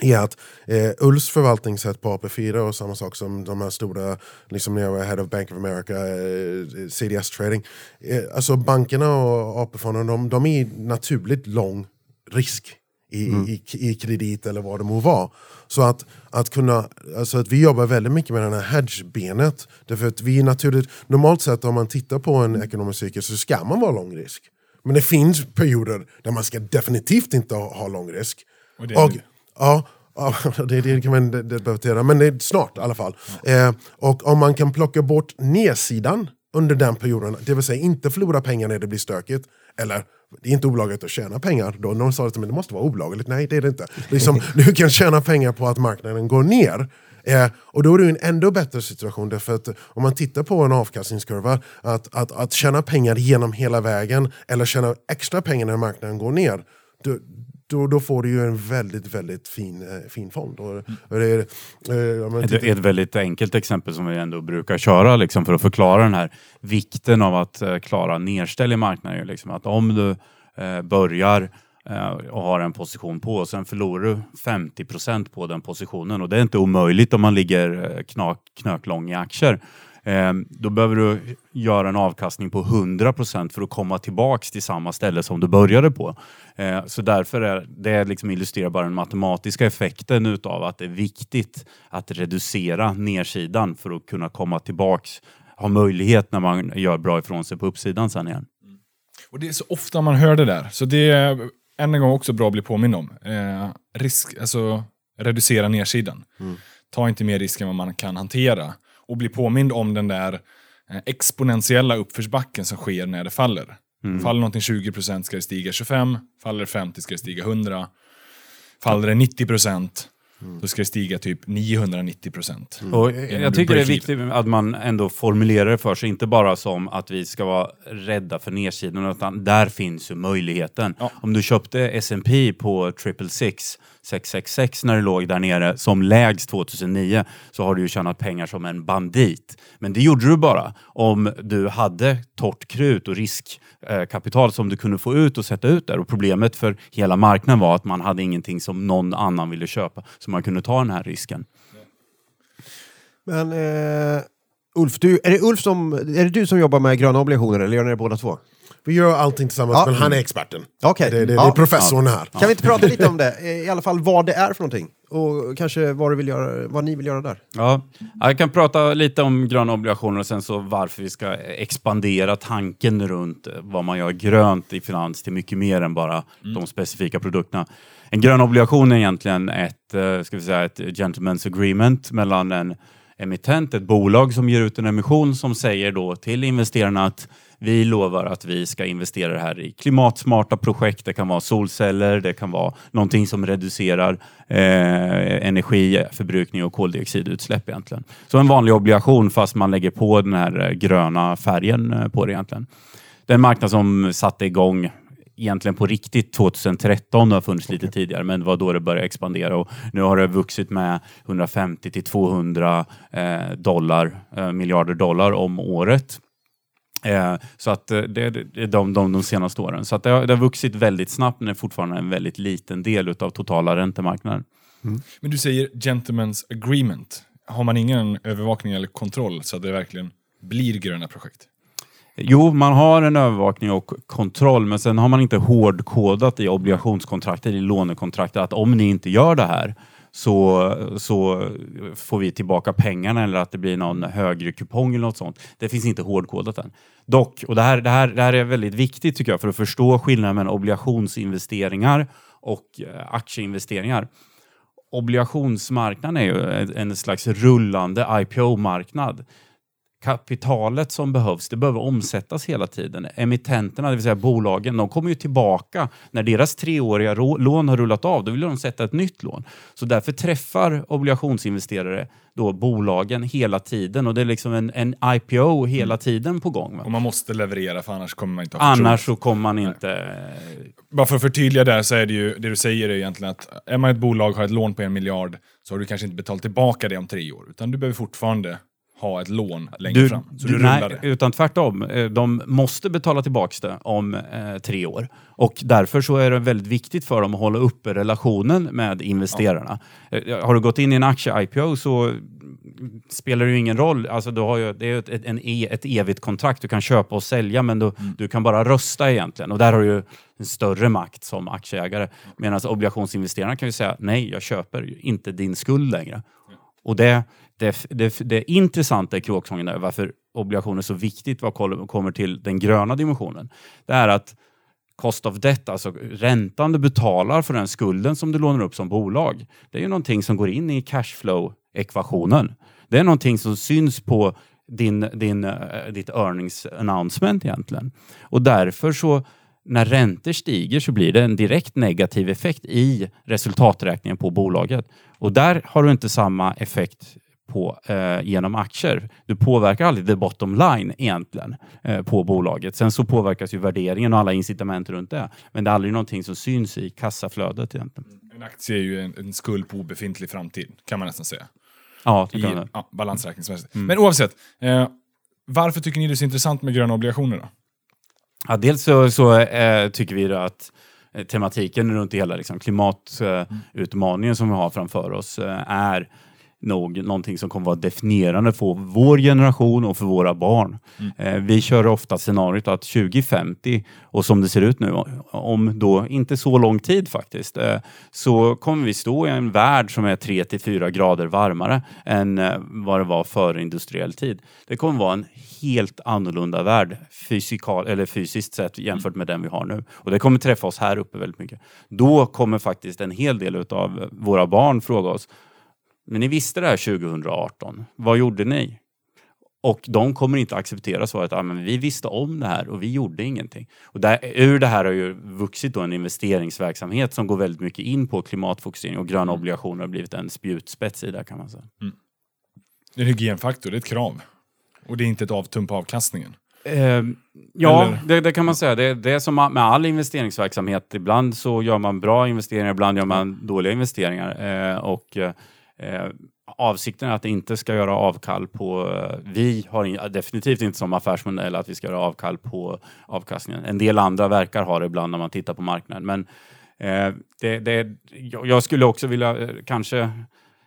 D: är att eh, Ulfs förvaltningssätt på AP4 och samma sak som de här stora, liksom när jag var head of Bank of America, eh, CDS trading. Eh, alltså bankerna och AP-fonderna, de, de är naturligt lång risk i, i, i kredit eller vad det må vara. Så att, att kunna, alltså att vi jobbar väldigt mycket med det här hedgebenet. Därför att vi naturligt, normalt sett om man tittar på en ekonomisk cykel så ska man vara lång risk. Men det finns perioder där man ska definitivt inte ha, ha lång risk.
A: Och det
D: Och. Ja, ja, det, det kan man de- debattera, men det är snart i alla fall. Eh, och om man kan plocka bort nedsidan under den perioden, det vill säga inte förlora pengar när det blir stökigt, eller det är inte olagligt att tjäna pengar. Då någon sa att det måste vara olagligt. Nej, det är det inte. Liksom, du kan tjäna pengar på att marknaden går ner. Eh, och då är det en ändå bättre situation därför att om man tittar på en avkastningskurva att, att, att tjäna pengar genom hela vägen eller tjäna extra pengar när marknaden går ner då, då, då får du ju en väldigt, väldigt fin, eh, fin fond. Och, och det är, eh,
C: är ett väldigt enkelt exempel som vi ändå brukar köra liksom, för att förklara den här vikten av att eh, klara nedställ i marknaden. Liksom, att om du eh, börjar eh, och har en position på och sen förlorar du 50% på den positionen och det är inte omöjligt om man ligger eh, knak, knöklång i aktier. Eh, då behöver du göra en avkastning på 100% för att komma tillbaks till samma ställe som du började på. Eh, så därför är det liksom illustrerar bara den matematiska effekten utav att det är viktigt att reducera nedsidan för att kunna komma tillbaks, ha möjlighet när man gör bra ifrån sig på uppsidan sen igen.
A: Och det är så ofta man hör det där. Så det är än en gång också bra att bli påmind om. Eh, risk, alltså reducera nedsidan. Ta inte mer risk än vad man kan hantera. Och bli påmind om den där eh, exponentiella uppförsbacken som sker när det faller. Faller någonting 20% ska det stiga 25, faller det 50 ska det stiga 100. Faller det 90% då ska det stiga typ 990%.
C: Och
A: Innan
C: jag tycker det är viktigt att man ändå formulerar det för sig, inte bara som att vi ska vara rädda för nedsidan, utan där finns ju möjligheten.
A: Ja.
C: Om du köpte S&P på triple six 666 när det låg där nere som lägst 2009 så har du ju tjänat pengar som en bandit. Men det gjorde du bara om du hade torrt krut och riskkapital eh, som du kunde få ut och sätta ut där. Och problemet för hela marknaden var att man hade ingenting som någon annan ville köpa så man kunde ta den här risken.
B: Men eh, Ulf, du, är, det Ulf som, är det du som jobbar med gröna obligationer eller gör ni det båda två?
D: Vi gör allting tillsammans,
B: Ja.
D: men han är experten.
B: Okej.
D: Det, det, det
B: Ja.
D: är professorn här.
B: Kan vi inte prata lite om det? I alla fall vad det är för någonting. Och kanske vad, du vill göra, vad ni vill göra där.
C: Ja, jag kan prata lite om gröna obligationer och sen så varför vi ska expandera tanken runt vad man gör grönt i finans till mycket mer än bara de specifika produkterna. En grön obligation är egentligen ett, eh, ska vi säga, ett gentleman's agreement mellan en emittent, ett bolag som ger ut en emission som säger då till investerarna att vi lovar att vi ska investera det här i klimatsmarta projekt. Det kan vara solceller, det kan vara någonting som reducerar eh, energiförbrukning och koldioxidutsläpp egentligen. Så en vanlig obligation fast man lägger på den här eh, gröna färgen eh, på det egentligen. Den marknad som satte igång egentligen på riktigt 2013 det har funnits lite tidigare, men det var då det började expandera och nu har det vuxit med 150 till 200 eh, dollar, eh, miljarder dollar om året. Eh, så att eh, det är de, de, de senaste åren. Så att det, har, det har vuxit väldigt snabbt, men är fortfarande en väldigt liten del av totala räntemarknaden.
A: Mm. Men du säger gentlemen's agreement. Har man ingen övervakning eller kontroll så att det verkligen blir gröna projekt?
C: Jo, man har en övervakning och kontroll, men sen har man inte hårdkodat i obligationskontraktet, i lånekontraktet, att om ni inte gör det här så, så får vi tillbaka pengarna eller att det blir någon högre kupong eller något sånt. Det finns inte hårdkodat än. Dock, och det här, det här, det här är väldigt viktigt tycker jag för att förstå skillnaden mellan obligationsinvesteringar och eh, aktieinvesteringar. Obligationsmarknaden är ju en slags rullande IPO-marknad kapitalet som behövs, det behöver omsättas hela tiden. Emittenterna, det vill säga bolagen, de kommer ju tillbaka när deras treåriga lån har rullat av. Då vill de sätta ett nytt lån. Så därför träffar obligationsinvesterare då bolagen hela tiden och det är liksom en, en IPO hela mm. tiden på gång.
A: Och man måste leverera för annars kommer man inte
C: ha Annars så kommer man inte...
A: Bara för att förtydliga där så är det ju, det du säger är egentligen att är man ett bolag och har ett lån på en miljard så har du kanske inte betalat tillbaka det om tre år, utan du behöver fortfarande ha ett lån längre
C: du,
A: fram. Så
C: du, du nej, det. utan tvärtom. Eh, de måste betala tillbaka det om eh, tre år. Och därför så är det väldigt viktigt för dem att hålla uppe relationen med investerarna. Ja. Eh, har du gått in i en aktie-IPO så spelar det ju ingen roll. Alltså, du har ju, det är ett, ett, en, e, ett evigt kontrakt. Du kan köpa och sälja, men du, mm. du kan bara rösta egentligen. Och där har du ju en större makt som aktieägare. Medan obligationsinvesterarna kan ju säga nej, jag köper inte din skuld längre. Och det, det, det, det intressanta i kråksången där, varför obligationer är så viktigt vad kommer till den gröna dimensionen. Det är att cost of debt, alltså räntan du betalar för den skulden som du lånar upp som bolag. Det är ju någonting som går in i cashflow-ekvationen. Det är någonting som syns på din, din, eh, ditt earnings announcement egentligen. Och därför så när räntor stiger så blir det en direkt negativ effekt i resultaträkningen på bolaget. Och där har du inte samma effekt på, eh, genom aktier. Du påverkar aldrig the bottom line egentligen eh, på bolaget. Sen så påverkas ju värderingen och alla incitament runt det. Men det är aldrig någonting som syns i kassaflödet egentligen.
A: En aktie är ju en, en skuld på obefintlig framtid, kan man nästan säga.
C: Ja,
A: I, ja balansräkningsmässigt. Mm. Men oavsett, eh, varför tycker ni det är så intressant med gröna obligationer då?
C: Ja, dels så, så äh, tycker vi att eh, tematiken runt hela liksom, klimatutmaningen som vi har framför oss äh, är nog någonting som kommer vara definierande för vår generation och för våra barn. Mm. Eh, vi kör ofta scenariot att 2050 och som det ser ut nu, om då inte så lång tid faktiskt, eh, så kommer vi stå i en värld som är 3 till 4 grader varmare än eh, vad det var före industriell tid. Det kommer vara en helt annorlunda värld fysikal, eller fysiskt sett jämfört med den vi har nu. Och det kommer träffa oss här uppe väldigt mycket. Då kommer faktiskt en hel del av våra barn fråga oss men ni visste det här 2018. Vad gjorde ni? Och de kommer inte acceptera svaret att ah, vi visste om det här och vi gjorde ingenting. Och där, ur det här har ju vuxit en investeringsverksamhet som går väldigt mycket in på klimatfokusering och gröna mm. obligationer har blivit en spjutspets i det kan man säga. Mm.
A: Det är en hygienfaktor, det är ett krav. Och det är inte ett avtum på avkastningen.
C: Eh, ja, det, det, kan man säga. Det, det är som med all investeringsverksamhet. Ibland så gör man bra investeringar, ibland gör man dåliga investeringar. Eh, och eh, avsikten är att inte ska göra avkall på... Eh, vi har definitivt inte som affärsmodell att vi ska göra avkall på avkastningen. En del andra verkar ha det ibland när man tittar på marknaden. Men eh, det, det, jag skulle också vilja kanske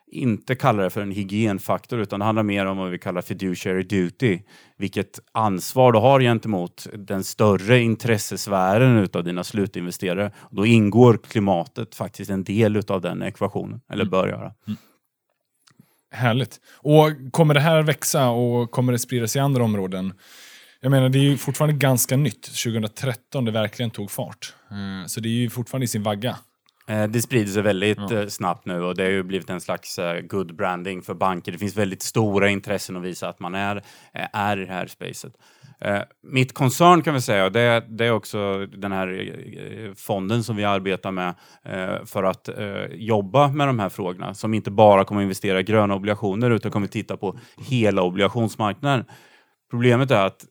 C: inte kalla det för en hygienfaktor utan det handlar mer om vad vi kallar fiduciary duty. Vilket ansvar du har gentemot den större intressesfären utav dina slutinvesterare. Då ingår klimatet faktiskt en del utav den ekvationen, eller mm. bör göra. Mm.
A: Härligt. Och kommer det här växa och kommer det sprida sig i andra områden? Jag menar, det är ju fortfarande ganska nytt. 2013 det verkligen tog fart. Eh, så det är ju fortfarande i sin vagga.
C: Eh, det sprider sig väldigt ja. Eh, snabbt nu och det har ju blivit en slags good branding för banker. Det finns väldigt stora intressen att visa att man är, är i det här spacet. Eh, mitt koncern kan vi säga, det, det är också den här eh, fonden som vi arbetar med eh, för att eh, jobba med de här frågorna, som inte bara kommer att investera i gröna obligationer utan kommer att titta på hela obligationsmarknaden. Problemet är att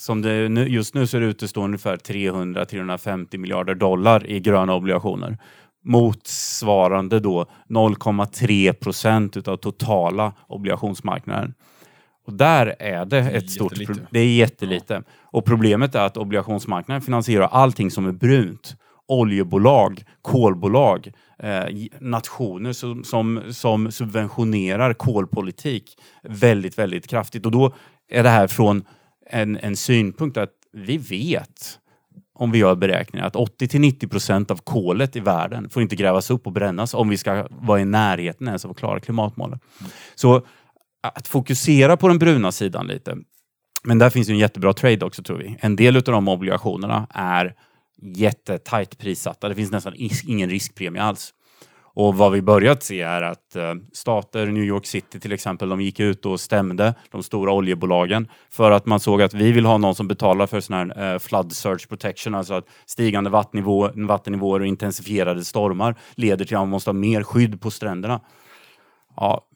C: som det nu, just nu så är det utestående ungefär 300-350 miljarder dollar i gröna obligationer. Motsvarande då 0,3 procent av totala obligationsmarknaden. Och där är det ett
A: är
C: stort
A: jättelite.
C: problem. Det är jättelite. Och problemet är att obligationsmarknaden finansierar allting som är brunt. Oljebolag, kolbolag, eh, nationer som, som, som subventionerar kolpolitik väldigt, väldigt kraftigt. Och då är det här från en, en synpunkt att vi vet om vi gör beräkningar att 80-90 procent av kolet i världen får inte grävas upp och brännas om vi ska vara i närheten ens av att klara klimatmålen. Så att fokusera på den bruna sidan lite. Men där finns ju en jättebra trade också tror vi. En del av de obligationerna är jättetajt prissatta. Det finns nästan ingen riskpremie alls. Och vad vi börjat se är att eh, stater, New York City till exempel, de gick ut och stämde de stora oljebolagen för att man såg att vi vill ha någon som betalar för sån här eh, flood surge protection, alltså att stigande vattennivå, vattennivåer och intensifierade stormar leder till att man måste ha mer skydd på stränderna. Ja,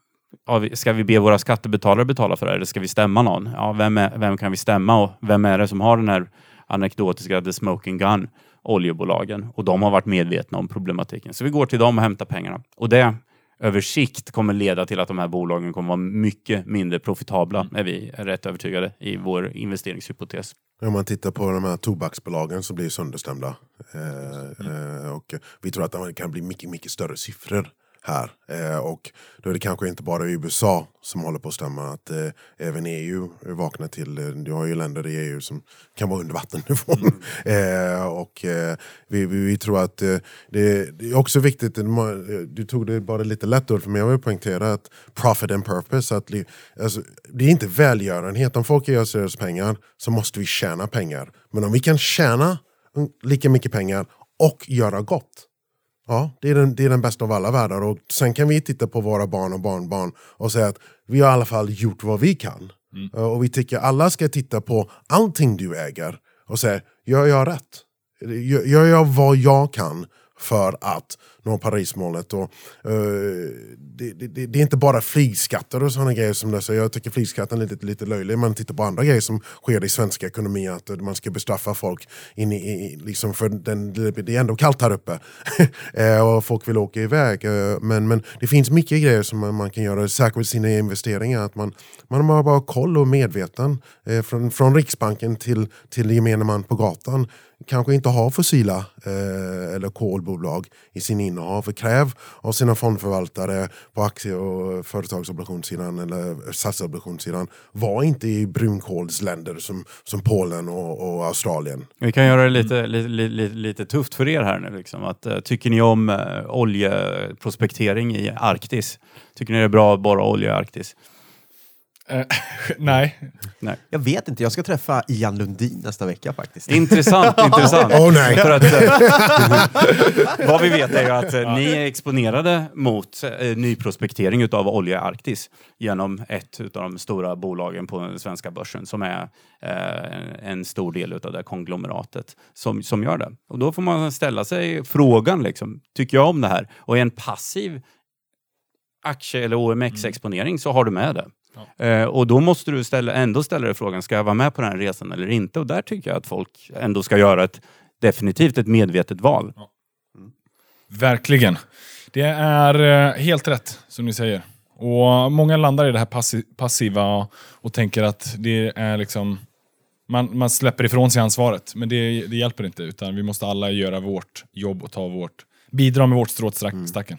C: ska vi be våra skattebetalare betala för det eller ska vi stämma någon? Ja, vem, är, vem kan vi stämma och vem är det som har den här anekdotiska the smoking gun? Oljebolagen. Och de har varit medvetna om problematiken. Så vi går till dem och hämtar pengarna. Och det över sikt kommer leda till att de här bolagen kommer vara mycket mindre profitabla, är vi rätt övertygade i vår investeringshypotes.
D: Om man tittar på de här tobaksbolagen som blir sönderstämda. Eh, eh, och vi tror att det kan bli mycket, mycket större siffror här. Eh, och då är det kanske inte bara USA som håller på att stämma. Att eh, även EU vaknar till. Eh, du har ju länder i EU som kan vara under vattennivån. eh, och eh, vi, vi, vi tror att eh, det, det är också viktigt. Du tog det bara lite lätt Ulf, men jag vill poängtera att profit and purpose. Att, alltså, det är inte välgörenhet. Om folk ger oss deras pengar så måste vi tjäna pengar. Men om vi kan tjäna mm, lika mycket pengar och göra gott. Ja, det är, den, det är den bästa av alla världar. Och sen kan vi titta på våra barn och barnbarn och säga att vi har i alla fall gjort vad vi kan. Eh, Och vi tycker alla ska titta på allting du äger och säga, gör jag rätt? Gör gör jag vad jag kan för att når Parismålet? Och, uh, det, det, det det är inte bara flygskatter och sådana grejer som det så Jag tycker flygskatten är lite, lite löjlig. Man tittar på andra grejer som sker i svenska ekonomi, att man ska bestraffa folk in i, i, liksom för den, det är ändå kallt här uppe. Eh, och folk vill åka iväg. Eh, men, men det finns mycket grejer som man, man kan göra, särskilt med sina investeringar. Att man, man har bara koll och medveten. Eh, Från, från Riksbanken till, till gemene man på gatan. Kanske inte ha fossila eh, eller kolbolag i sin innehav. Kräv av sina fondförvaltare på aktie och företagsobligationssidan eller statsobligationssidan. Var inte i brunkolsländer som, som Polen och, och Australien.
C: Vi kan göra det lite, lite, lite, lite tufft för er här nu. Liksom. Att, eh, tycker ni om uh, oljeprospektering i Arktis? Tycker ni det är bra att borra olja i Arktis?
A: Eh, nej.
C: Nej.
B: Jag vet inte, jag ska träffa Ian Lundin nästa vecka faktiskt.
C: Intressant, intressant.
D: Åh nej!
C: För att, eh, vad vi vet är ju att eh, ni är exponerade mot eh, nyprospektering utav olja i Arktis genom ett av de stora bolagen på den svenska börsen som är eh, en stor del utav det konglomeratet som, som gör det. Och då får man ställa sig frågan, liksom, tycker jag om det här? Och är en passiv aktie eller OMX-exponering så har du med det. Eh, och då måste du ställa, ändå ställa dig frågan, ska jag vara med på den här resan eller inte? Och där tycker jag att folk ändå ska göra ett definitivt ett medvetet val.
A: Verkligen. Det är eh, helt rätt, som ni säger. Och Många landar i det här passi- passiva och tänker att det är liksom... Man, man släpper ifrån sig ansvaret, men det, det hjälper inte. Utan vi måste alla göra vårt jobb och ta vårt... Bidra med vårt strå till stack- stacken.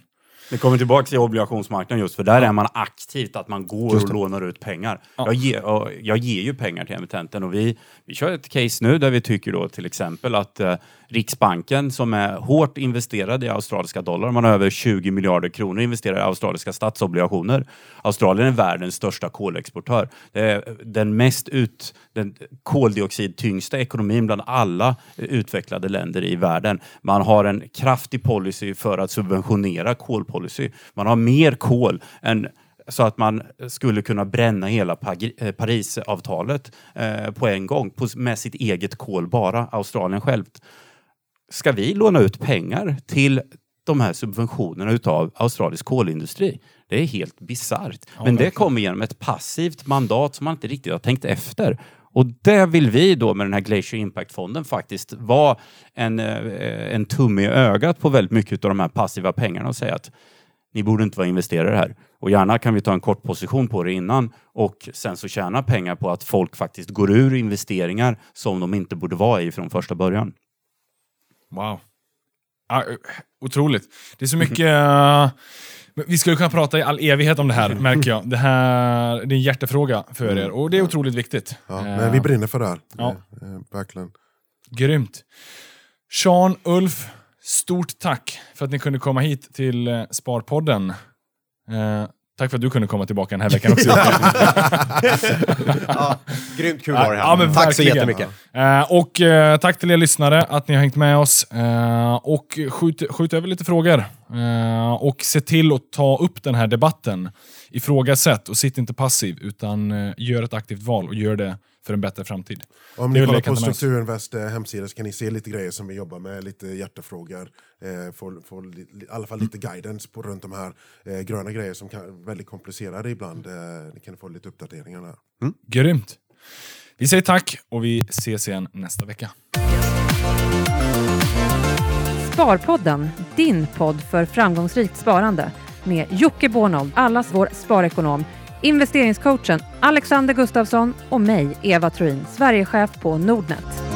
C: Vi kommer tillbaka till obligationsmarknaden just för där är man aktivt att man går och lånar ut pengar.
A: Ja.
C: Jag, ger, och jag ger ju pengar till emittenten och vi, vi kör ett case nu där vi tycker då till exempel att eh, Riksbanken som är hårt investerad i australiska dollar, man har över 20 miljarder kronor investerade i australiska statsobligationer. Australien är världens största kolexportör. Det är den mest ut, den koldioxidtyngsta ekonomin bland alla utvecklade länder i världen. Man har en kraftig policy för att subventionera kolpolicy. Man har mer kol än så att man skulle kunna bränna hela eh, Parisavtalet eh, på en gång på, med sitt eget kol bara, Australien självt. Ska vi låna ut pengar till de här subventionerna utav australisk kolindustri? Det är helt bisarrt. Men det kommer genom ett passivt mandat som man inte riktigt har tänkt efter. Och det vill vi då med den här Glacier Impact-fonden faktiskt vara en, eh, en tumme i ögat på väldigt mycket av de här passiva pengarna och säga att ni borde inte vara investerare här. Och gärna kan vi ta en kort position på det innan och sen så tjäna pengar på att folk faktiskt går ur investeringar som de inte borde vara i från första början.
A: Wow. Ah, eh, otroligt. Det är så mycket... men vi skulle kunna prata i all evighet om det här, märker jag. Det här det är en hjärtefråga för er och det är otroligt viktigt.
D: Ja,
A: Eh,
D: men vi brinner för det här.
A: Ja.
D: Verkligen.
A: Grymt. Sean, Ulf, stort tack för att ni kunde komma hit till Sparpodden. Eh, tack för att du kunde komma tillbaka den här veckan också.
B: Ja, grymt kul att ha dig här.
A: Ja, men
B: Tack så jättemycket.
A: Eh, och eh, tack till er lyssnare att ni har hängt med oss. Eh, och skjut, skjut över lite frågor. Och se till att ta upp den här debatten. Ifrågasätt och sitt inte passiv, utan gör ett aktivt val och gör det för en bättre framtid.
D: Om
A: är
D: ni kollar på. Strukturinvest eh, hemsida så kan ni se lite grejer som vi jobbar med, lite hjärtefrågor. Eh, får, får li, i alla fall lite guidance på runt de här eh, gröna grejer som kan vara väldigt komplicerade ibland. Eh, ni kan få lite uppdateringar där.
A: Grymt. Vi säger tack och vi ses igen nästa vecka.
E: Sparpodden, din podd för framgångsrikt sparande med Jocke Bornold, allas vår sparekonom, investeringscoachen Alexander Gustafsson och mig, Eva Troin, Sverigechef på Nordnet.